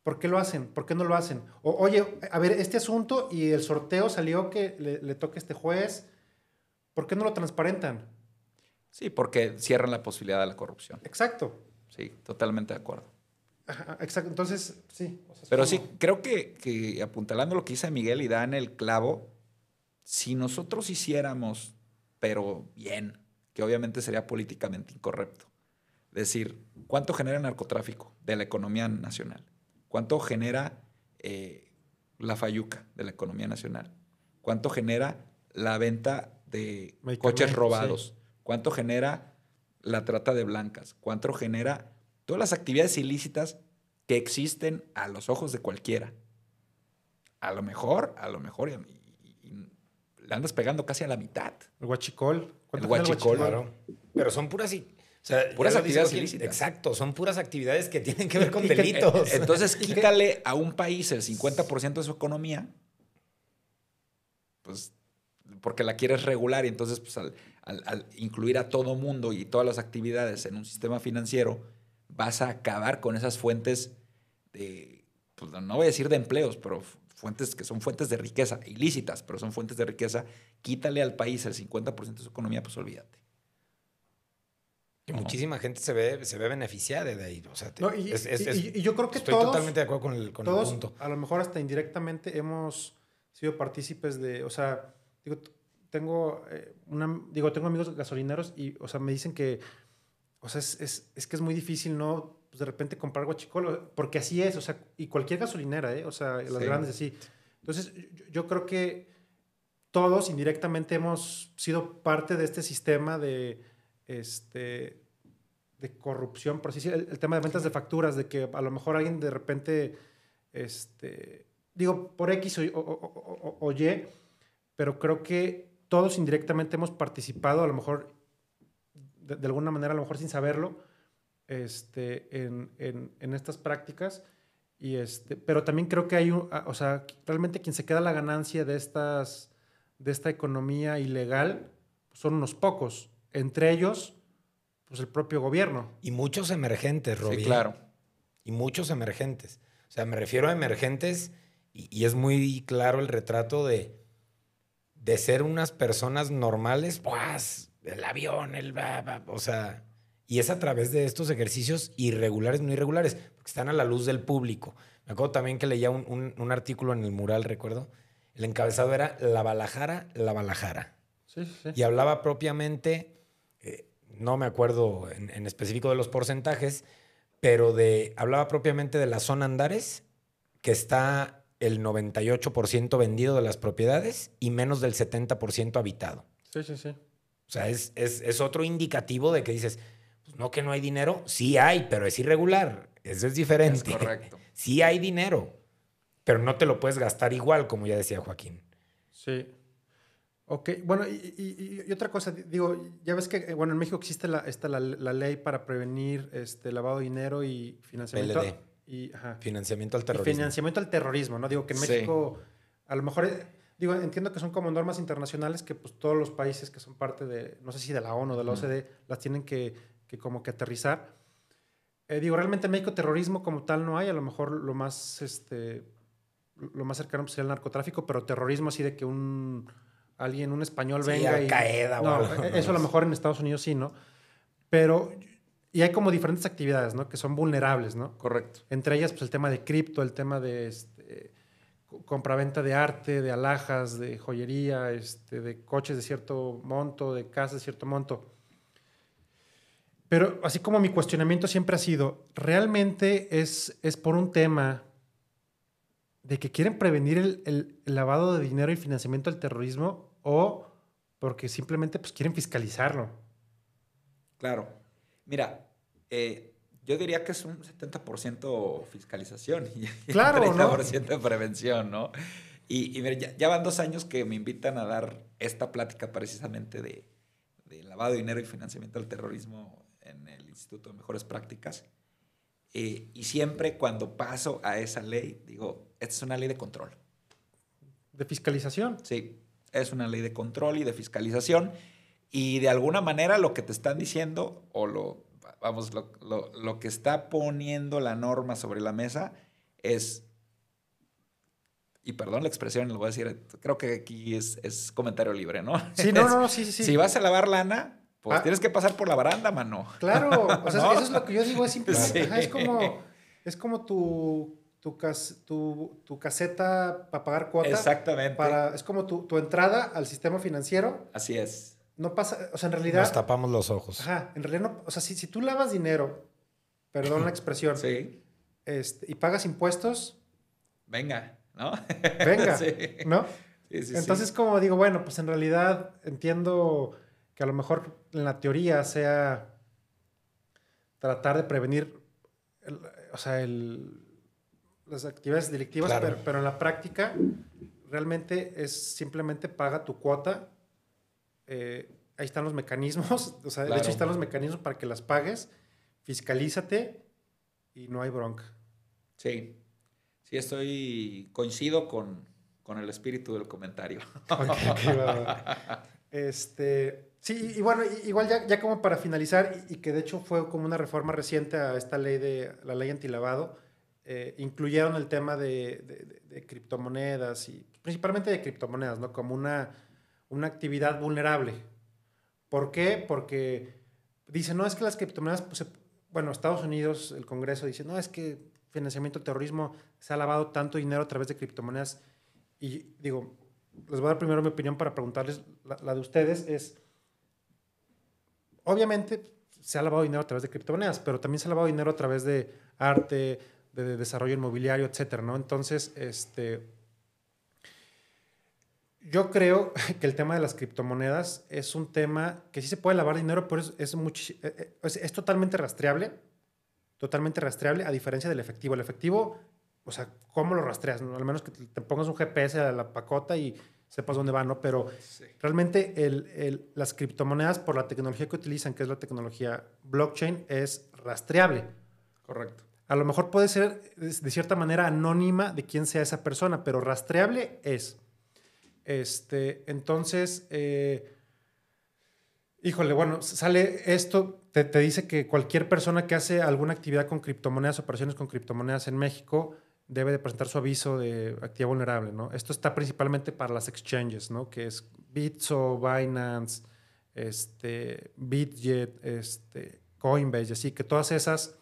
¿Por qué lo hacen? ¿Por qué no lo hacen? O, oye, a ver, este asunto y el sorteo salió que le, le toque a este juez. ¿Por qué no lo transparentan? Sí, porque cierran la posibilidad de la corrupción. Exacto. Sí, totalmente de acuerdo. exacto. Entonces, sí. Pero sí, creo que, que apuntalando lo que dice Miguel y dan el clavo, si nosotros hiciéramos, pero bien, que obviamente sería políticamente incorrecto. Decir, ¿cuánto genera el narcotráfico de la economía nacional? ¿Cuánto genera eh, la fayuca de la economía nacional? ¿Cuánto genera la venta de coches robados? ¿Cuánto genera la trata de blancas? ¿Cuánto genera todas las actividades ilícitas que existen a los ojos de cualquiera? A lo mejor, a lo mejor, le andas pegando casi a la mitad. El guachicol. El guachicol. Claro. Pero son puras... puras actividades ilícitas. Exacto, son puras actividades que tienen que ver con delitos. Entonces, quítale a un país el 50% de su economía, pues, porque la quieres regular y entonces, pues, al, al, incluir a todo mundo y todas las actividades en un sistema financiero, vas a acabar con esas fuentes de, pues, no voy a decir de empleos, pero fuentes que son fuentes de riqueza, ilícitas, pero son fuentes de riqueza, quítale al país el 50% de su economía, pues olvídate. Que muchísima gente se ve, se ve beneficiada de ahí. y, yo creo que estoy totalmente de acuerdo con el, con todos, punto. A lo mejor hasta indirectamente hemos sido partícipes de, o sea, digo, tengo eh, una, digo, tengo amigos gasolineros y, o sea, me dicen que, o sea, es, es, es que es muy difícil, ¿no? pues de repente comprar guachicol, porque así es, o sea, y cualquier gasolinera, ¿eh? o sea, las grandes así. Entonces, yo, creo que todos indirectamente hemos sido parte de este sistema de, este, de corrupción, por así decirlo, el, tema de ventas de facturas, de que a lo mejor alguien de repente, este, digo, por X o, Y, pero creo que todos indirectamente hemos participado, a lo mejor, de alguna manera, a lo mejor sin saberlo, este, en, en, en, estas prácticas. Y este, pero también creo que hay, un, o sea, realmente quien se queda la ganancia de, estas, de esta economía ilegal son unos pocos, entre ellos, pues el propio gobierno. Y muchos emergentes, Robbie. Sí, claro. Y muchos emergentes. O sea, me refiero a emergentes y, y es muy claro el retrato de, de ser unas personas normales, pues, el avión, el... O sea, y es a través de estos ejercicios irregulares, no irregulares, porque están a la luz del público. Me acuerdo también que leía un, artículo en el mural, recuerdo. El encabezado era La Balajara, La Balajara. Sí, sí. Y hablaba propiamente, eh, no me acuerdo en, específico de los porcentajes, pero de, hablaba propiamente de la zona Andares, que está el 98% vendido de las propiedades y menos del 70% habitado. Sí, sí, sí. O sea, es, es otro indicativo de que dices, pues, no que no hay dinero, sí hay, pero es irregular. Eso es diferente. Es correcto. Sí hay dinero, pero no te lo puedes gastar igual, como ya decía Joaquín. Sí. Ok, bueno, y, otra cosa, digo, ya ves que, eh, bueno, en México existe la, la, ley para prevenir este lavado de dinero y financiamiento. PLD. Y, Financiamiento al terrorismo. financiamiento al terrorismo, ¿no? Digo que en México, a lo mejor, digo, entiendo que son como normas internacionales que pues todos los países que son parte de, no sé si de la ONU o de la OCDE, las tienen que que como que aterrizar. Eh, digo, realmente en México terrorismo como tal no hay, a lo mejor lo más, este, lo más cercano pues, sería el narcotráfico, pero terrorismo así de que un alguien, un español venga y... Caeda, no, e, eso a lo mejor en Estados Unidos sí, ¿no? Pero, y hay como diferentes actividades, ¿no? Que son vulnerables, ¿no? Correcto. Entre ellas, pues el tema de cripto, el tema de este, compraventa de arte, de alhajas, de joyería, este, de coches de cierto monto, de casas de cierto monto. Pero así como mi cuestionamiento siempre ha sido, ¿realmente es, es por un tema de que quieren prevenir el, lavado de dinero y financiamiento del terrorismo o porque simplemente pues, quieren fiscalizarlo? Claro. Mira, Eh, yo diría que es un 70% fiscalización y claro, un 30% de prevención, ¿no? Y, y ya, van dos años que me invitan a dar esta plática precisamente de, de, lavado de dinero y financiamiento del terrorismo en el Instituto de Mejores Prácticas. Eh, y siempre cuando paso a esa ley, digo, esta es una ley de control. ¿De fiscalización? Sí, es una ley de control y de fiscalización. Y de alguna manera lo que te están diciendo, o lo, vamos, lo, lo, que está poniendo la norma sobre la mesa es, y perdón la expresión, lo voy a decir, creo que aquí es, es comentario libre, ¿no? Sí, no, no, sí, sí, Si vas a lavar lana, pues ah. tienes que pasar por la baranda, mano. Claro, o sea, eso es lo que yo digo, es simple. Es como, es como tu, tu, tu, tu caseta para pagar cuotas. Exactamente. Para, es como tu, tu entrada al sistema financiero. Así es no pasa, o sea, en realidad... Nos tapamos los ojos. Ajá, en realidad no, o sea, si, si tú lavas dinero, perdón la expresión, sí. Este, y pagas impuestos... Venga, ¿no? Venga, sí. ¿no? Sí, sí, Entonces, como digo, bueno, pues en realidad entiendo que a lo mejor en la teoría sea tratar de prevenir, o sea, el, las actividades delictivas, pero, pero en la práctica realmente es simplemente paga tu cuota eh, ahí están los mecanismos, o sea, de hecho están los mecanismos para que las pagues, fiscalízate y no hay bronca. Sí, sí, estoy, coincido con, con el espíritu del comentario. este, sí, y bueno, igual ya, ya como para finalizar, y, que de hecho fue como una reforma reciente a esta ley de la ley antilavado, eh, incluyeron el tema de, de, de, criptomonedas y principalmente de criptomonedas, ¿no? Como una una actividad vulnerable. ¿Por qué? Porque dice, no es que las criptomonedas, pues, bueno, Estados Unidos, el Congreso dice, no, es que financiamiento terrorismo se ha lavado tanto dinero a través de criptomonedas. Y digo, les voy a dar primero mi opinión para preguntarles la, de ustedes, es, obviamente se ha lavado dinero a través de criptomonedas, pero también se ha lavado dinero a través de arte, de, desarrollo inmobiliario, etcétera, ¿no? Entonces, este, yo creo que el tema de las criptomonedas es un tema que sí se puede lavar dinero, pero es, es, eh, eh, es, totalmente rastreable. Totalmente rastreable, a diferencia del efectivo. El efectivo, o sea, ¿cómo lo rastreas? Al menos que te pongas un GPS a la pacota y sepas dónde va, ¿no? Pero realmente el, el, las criptomonedas, por la tecnología que utilizan, que es la tecnología blockchain, es rastreable. Correcto. A lo mejor puede ser de cierta manera anónima de quién sea esa persona, pero rastreable es. Este, entonces, eh, híjole, bueno, sale esto, te, dice que cualquier persona que hace alguna actividad con criptomonedas, operaciones con criptomonedas en México, debe de presentar su aviso de actividad vulnerable, ¿no? Esto está principalmente para las exchanges, ¿no? Que es Bitso, Binance, este, Bitget, este, Coinbase, así que todas esas,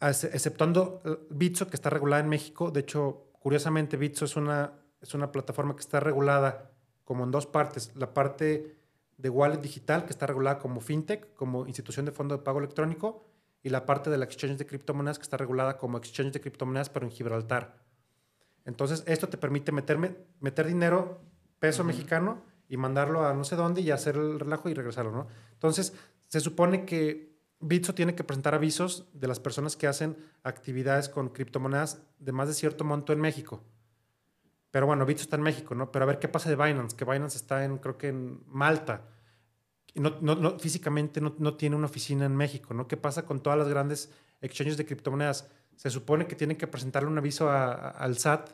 exceptuando Bitso, que está regulada en México, de hecho, curiosamente, Bitso es una es una plataforma que está regulada como en dos partes. La parte de wallet digital, que está regulada como fintech, como institución de fondo de pago electrónico, y la parte de la exchange de criptomonedas, que está regulada como exchange de criptomonedas, pero en Gibraltar. Entonces, esto te permite meterme, meter dinero, peso mexicano, y mandarlo a no sé dónde y hacer el relajo y regresarlo, ¿no? Entonces, se supone que Bitso tiene que presentar avisos de las personas que hacen actividades con criptomonedas de más de cierto monto en México. Pero bueno, Bitso está en México, ¿no? Pero a ver qué pasa de Binance, que Binance está en, creo que en Malta. Y no, no, físicamente no, no, tiene una oficina en México, ¿no? ¿Qué pasa con todas las grandes exchanges de criptomonedas? Se supone que tienen que presentarle un aviso al SAT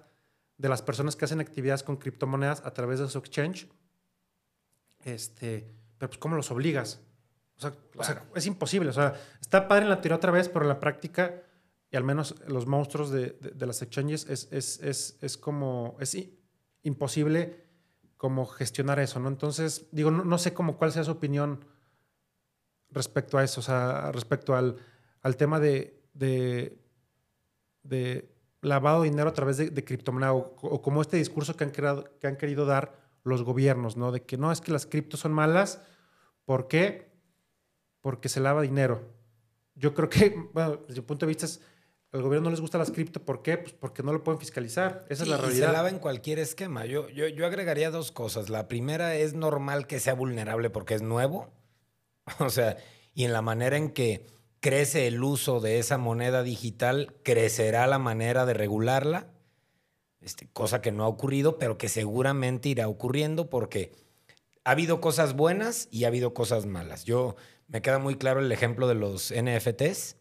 de las personas que hacen actividades con criptomonedas a través de su exchange. Este, pero pues ¿cómo los obligas? O sea, o sea, es imposible. O sea, está padre en la teoría otra vez, pero en la práctica y al menos los monstruos de, de, las exchanges es, es, es, es, como, es imposible como gestionar eso, ¿no? Entonces, digo, no, sé cómo cuál sea su opinión respecto a eso, o sea, respecto al, al tema de, de, de, lavado de dinero a través de, de criptomonedas o, como este discurso que han, creado, que han querido dar los gobiernos, ¿no? De que no es que las criptos son malas, ¿por qué? Porque se lava dinero. Yo creo que, bueno, desde mi punto de vista es al gobierno no les gusta las cripto, ¿por qué? Pues porque no lo pueden fiscalizar. Esa es la realidad. Y se lava en cualquier esquema. Yo, yo, yo agregaría dos cosas. La primera es normal que sea vulnerable porque es nuevo. O sea, y en la manera en que crece el uso de esa moneda digital, crecerá la manera de regularla, este, cosa que no ha ocurrido, pero que seguramente irá ocurriendo porque ha habido cosas buenas y ha habido cosas malas. Yo me queda muy claro el ejemplo de los NFTs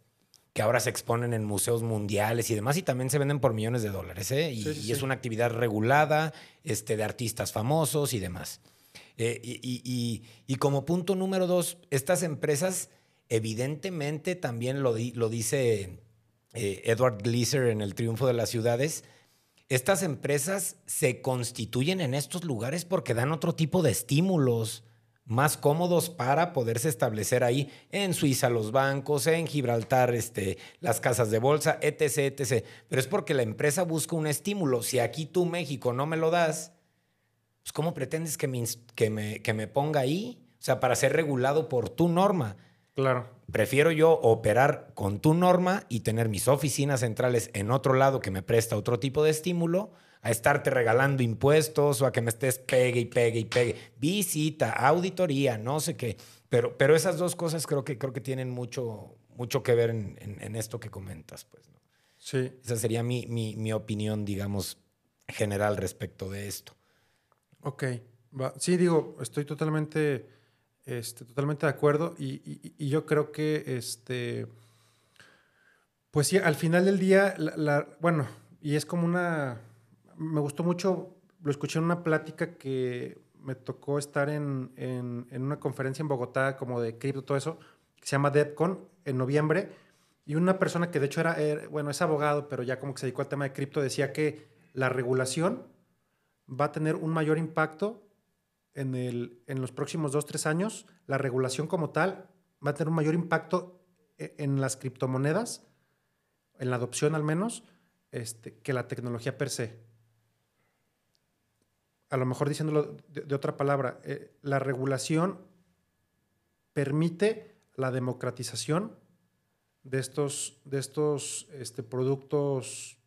que ahora se exponen en museos mundiales y demás, y también se venden por millones de dólares, ¿eh? y, es una actividad regulada este, de artistas famosos y demás. Eh, y, como punto número dos, estas empresas evidentemente también lo, lo dice eh, Edward Gleaser en El Triunfo de las Ciudades, estas empresas se constituyen en estos lugares porque dan otro tipo de estímulos más cómodos para poderse establecer ahí en Suiza los bancos, en Gibraltar este, las casas de bolsa, etc., etc. Pero es porque la empresa busca un estímulo. Si aquí tú, México, no me lo das, pues ¿cómo pretendes que me, que me, que me ponga ahí? O sea, para ser regulado por tu norma. Claro. Prefiero yo operar con tu norma y tener mis oficinas centrales en otro lado que me presta otro tipo de estímulo a estarte regalando impuestos o a que me estés pegue y pegue y pegue. Visita, auditoría, no sé qué. Pero, pero esas dos cosas creo que, creo que tienen mucho, mucho que ver en, esto que comentas. Pues, ¿no? Sí. Esa sería mi, mi, opinión, digamos, general respecto de esto. Ok. Sí, digo, estoy totalmente, este, totalmente de acuerdo y, yo creo que, este, pues sí, al final del día, la, bueno, y es como una, me gustó mucho, lo escuché en una plática que me tocó estar en, en, una conferencia en Bogotá como de cripto, todo eso, que se llama DevCon, en noviembre, y una persona que de hecho era, bueno, es abogado, pero ya como que se dedicó al tema de cripto, decía que la regulación va a tener un mayor impacto en, el, en los próximos dos, tres años. La regulación como tal va a tener un mayor impacto e, en las criptomonedas, en la adopción al menos, este, que la tecnología per se a lo mejor diciéndolo de, otra palabra, eh, la regulación permite la democratización de estos, de estos este, productos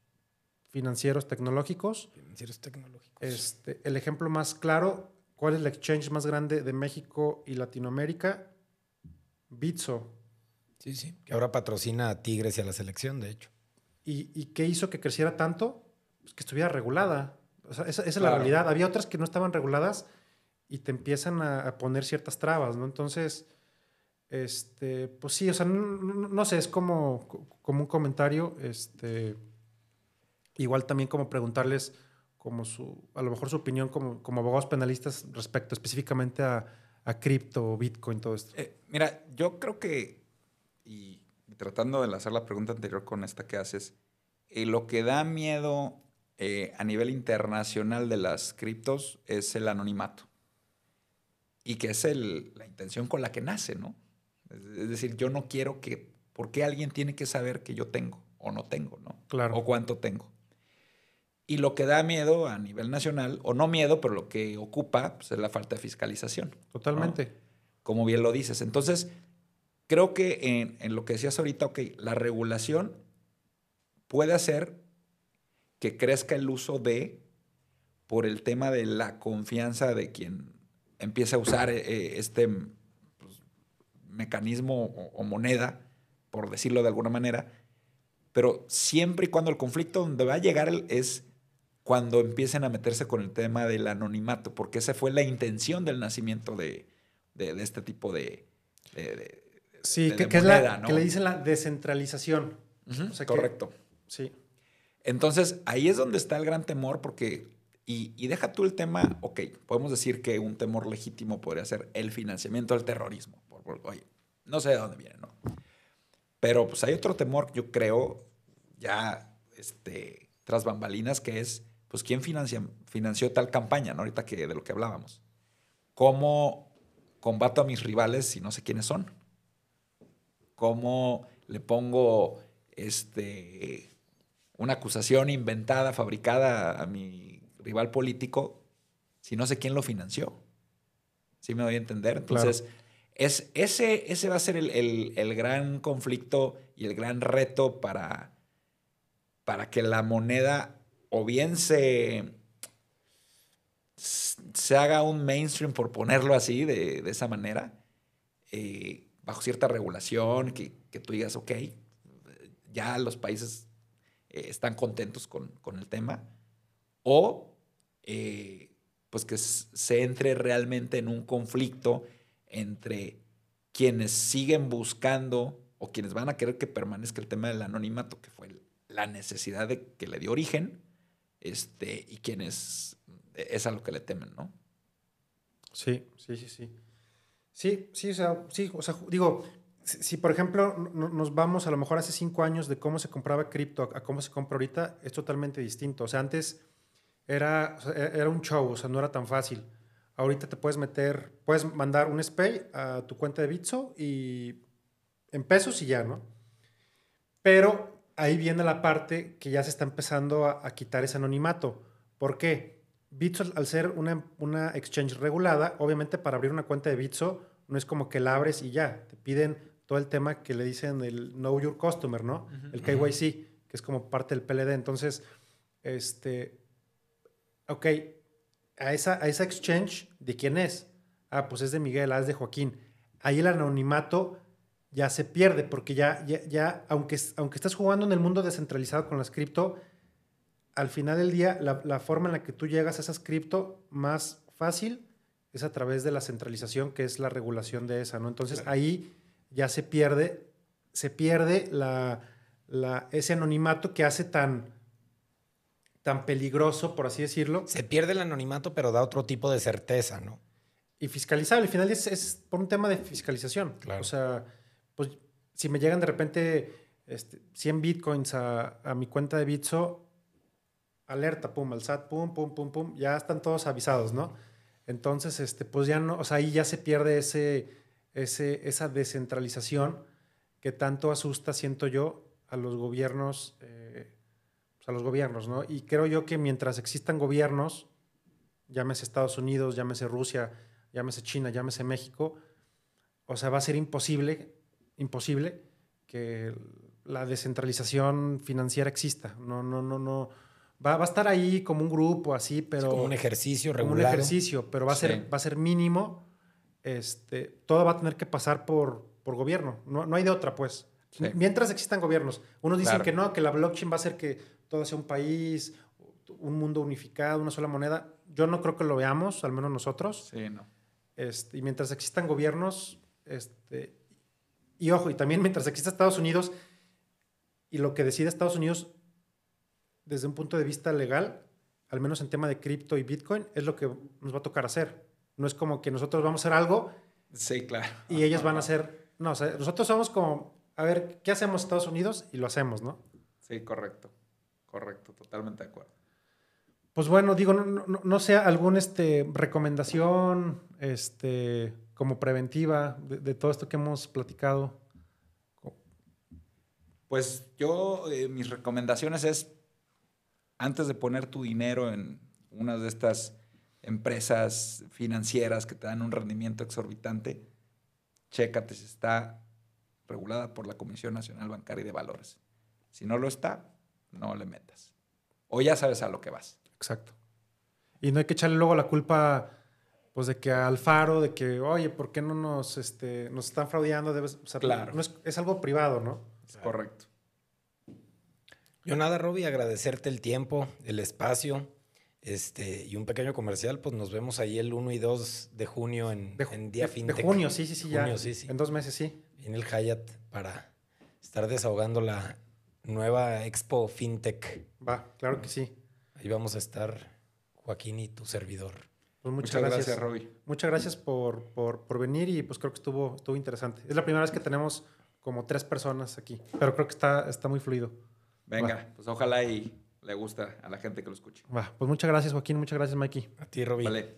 financieros tecnológicos. Financieros tecnológicos. Este, el ejemplo más claro, ¿cuál es el exchange más grande de México y Latinoamérica? Bitso. Sí, sí, que ahora patrocina a Tigres y a la selección, de hecho. ¿Y, y qué hizo que creciera tanto? Pues que estuviera regulada esa, es la realidad. Había otras que no estaban reguladas y te empiezan a, poner ciertas trabas, ¿no? Entonces, este, pues sí, o sea, no, sé, es como, como un comentario, este, igual también como preguntarles como su, a lo mejor su opinión como, como abogados penalistas respecto específicamente a, a cripto, Bitcoin, todo esto. Eh, mira, yo creo que, y tratando de hacer la pregunta anterior con esta que haces, eh, lo que da miedo eh, a nivel internacional de las criptos es el anonimato. Y que es la intención con la que nace, ¿no? Es, decir, yo no quiero que, ¿por qué alguien tiene que saber que yo tengo o no tengo, ¿no? Claro. O cuánto tengo. Y lo que da miedo a nivel nacional, o no miedo, pero lo que ocupa pues, es la falta de fiscalización. Totalmente. Como bien lo dices. Entonces, creo que en, en, lo que decías ahorita, ok, la regulación puede hacer que crezca el uso de por el tema de la confianza de quien empieza a usar eh, eh, este pues, mecanismo o, moneda, por decirlo de alguna manera, pero siempre y cuando el conflicto donde va a llegar es cuando empiecen a meterse con el tema del anonimato, porque esa fue la intención del nacimiento de, este tipo de... sí, que, es la, que le dicen la descentralización. correcto. sí. Entonces, ahí es donde está el gran temor, porque, y, deja tú el tema, ok, podemos decir que un temor legítimo podría ser el financiamiento del terrorismo. oye, no sé de dónde viene, ¿no? Pero pues hay otro temor, yo creo, ya este, tras bambalinas, que es, pues, ¿quién financia, financió tal campaña, ¿no? Ahorita que de lo que hablábamos. ¿Cómo combato a mis rivales si no sé quiénes son? ¿Cómo le pongo este una acusación inventada, fabricada a mi rival político, si no sé quién lo financió. ¿Sí me doy a entender? Entonces, es, ese, ese va a ser el, gran conflicto y el gran reto para, para que la moneda o bien se, se haga un mainstream, por ponerlo así, de, esa manera, eh, bajo cierta regulación, que, que tú digas, ok, ya los países eh, están contentos con, con, el tema, o eh, pues que se entre realmente en un conflicto entre quienes siguen buscando o quienes van a querer que permanezca el tema del anonimato, que fue la necesidad de que le dio origen, este, y quienes es a lo que le temen, ¿no? Sí, sí, sí, sí. Sí, sí, o sea, sí, o sea, digo, si, por ejemplo nos vamos a lo mejor hace cinco años de cómo se compraba cripto a, cómo se compra ahorita, es totalmente distinto. O sea, antes era, e, era un show, o sea, no era tan fácil. Ahorita te puedes meter, puedes mandar un SPAY a tu cuenta de Bitso y en pesos y ya, ¿no? Pero ahí viene la parte que ya se está empezando a, quitar ese anonimato. ¿Por qué? Bitso, al ser una, una exchange regulada, obviamente para abrir una cuenta de Bitso no es como que la abres y ya. Te piden todo el tema que le dicen el Know Your Customer, ¿no? el KYC, que es como parte del PLD. Entonces, este, ok, a esa, a esa exchange, ¿de quién es? Ah, pues es de Miguel, ah, es de Joaquín. Ahí el anonimato ya se pierde, porque ya, ya, ya aunque, aunque estás jugando en el mundo descentralizado con las cripto, al final del día, la, forma en la que tú llegas a esas cripto más fácil es a través de la centralización, que es la regulación de esa, ¿no? Entonces ahí ya se pierde, se pierde la, ese anonimato que hace tan, tan peligroso, por así decirlo. Se pierde el anonimato, pero da otro tipo de certeza, ¿no? Y fiscalizable. Al final es, por un tema de fiscalización. Claro. O sea, pues si me llegan de repente este, 100 bitcoins a, mi cuenta de Bitso, alerta, pum, al SAT, pum, pum, pum, pum, ya están todos avisados, ¿no? Entonces, este, pues ya no, o sea, ahí ya se pierde ese, ese, esa descentralización que tanto asusta, siento yo, a los gobiernos, eh, pues, a los gobiernos, ¿no? Y creo yo que mientras existan gobiernos, llámese Estados Unidos, llámese Rusia, llámese China, llámese México, o sea, va a ser imposible, imposible que la descentralización financiera exista. No, no, no, no. Va, va a estar ahí como un grupo así, pero... como un ejercicio regular. Como un ejercicio, pero va a, ser, va a ser mínimo este, todo va a tener que pasar por, por gobierno. No, no hay de otra, pues. Mientras existan gobiernos. Unos dicen que no, que la blockchain va a hacer que todo sea un país, un mundo unificado, una sola moneda. Yo no creo que lo veamos, al menos nosotros. Sí, no. Este, y mientras existan gobiernos, este, y ojo, y también mientras exista Estados Unidos, y lo que decide Estados Unidos desde un punto de vista legal, al menos en tema de cripto y Bitcoin, es lo que nos va a tocar hacer. No es como que nosotros vamos a hacer algo. Sí, claro. Y ellos van a hacer. No, o sea, nosotros somos como, a ver, ¿qué hacemos Estados Unidos? Y lo hacemos, ¿no? Sí, correcto. Correcto, totalmente de acuerdo. Pues bueno, digo, no, no, sé, alguna este, recomendación este, como preventiva de, todo esto que hemos platicado. Pues yo, eh, mis recomendaciones es, antes de poner tu dinero en una de estas empresas financieras que te dan un rendimiento exorbitante, chécate si está regulada por la Comisión Nacional Bancaria de Valores. Si no lo está, no le metas. O ya sabes a lo que vas. Exacto. Y no hay que echarle luego la culpa pues de que al faro, de que, oye, ¿por qué no nos, este, nos están fraudeando? Debes, claro. No es, algo privado, ¿no? Correcto. Yo nada, Roby, agradecerte el tiempo, el espacio. Este, y un pequeño comercial, pues nos vemos ahí el 1 y 2 de junio en, en Día FinTech. De junio, sí, sí, sí, ya. En dos meses, sí. En el Hyatt para estar desahogando la nueva Expo FinTech. Va, claro que sí. Ahí vamos a estar Joaquín y tu servidor. Pues muchas, gracias, gracias Roby. Muchas gracias por, por, por, venir y pues creo que estuvo, estuvo interesante. Es la primera vez que tenemos como tres personas aquí, pero creo que está, está muy fluido. Venga, pues ojalá y le gusta a la gente que lo escuche. pues muchas gracias, Joaquín. Muchas gracias, Mikey. A ti, Roby. Vale.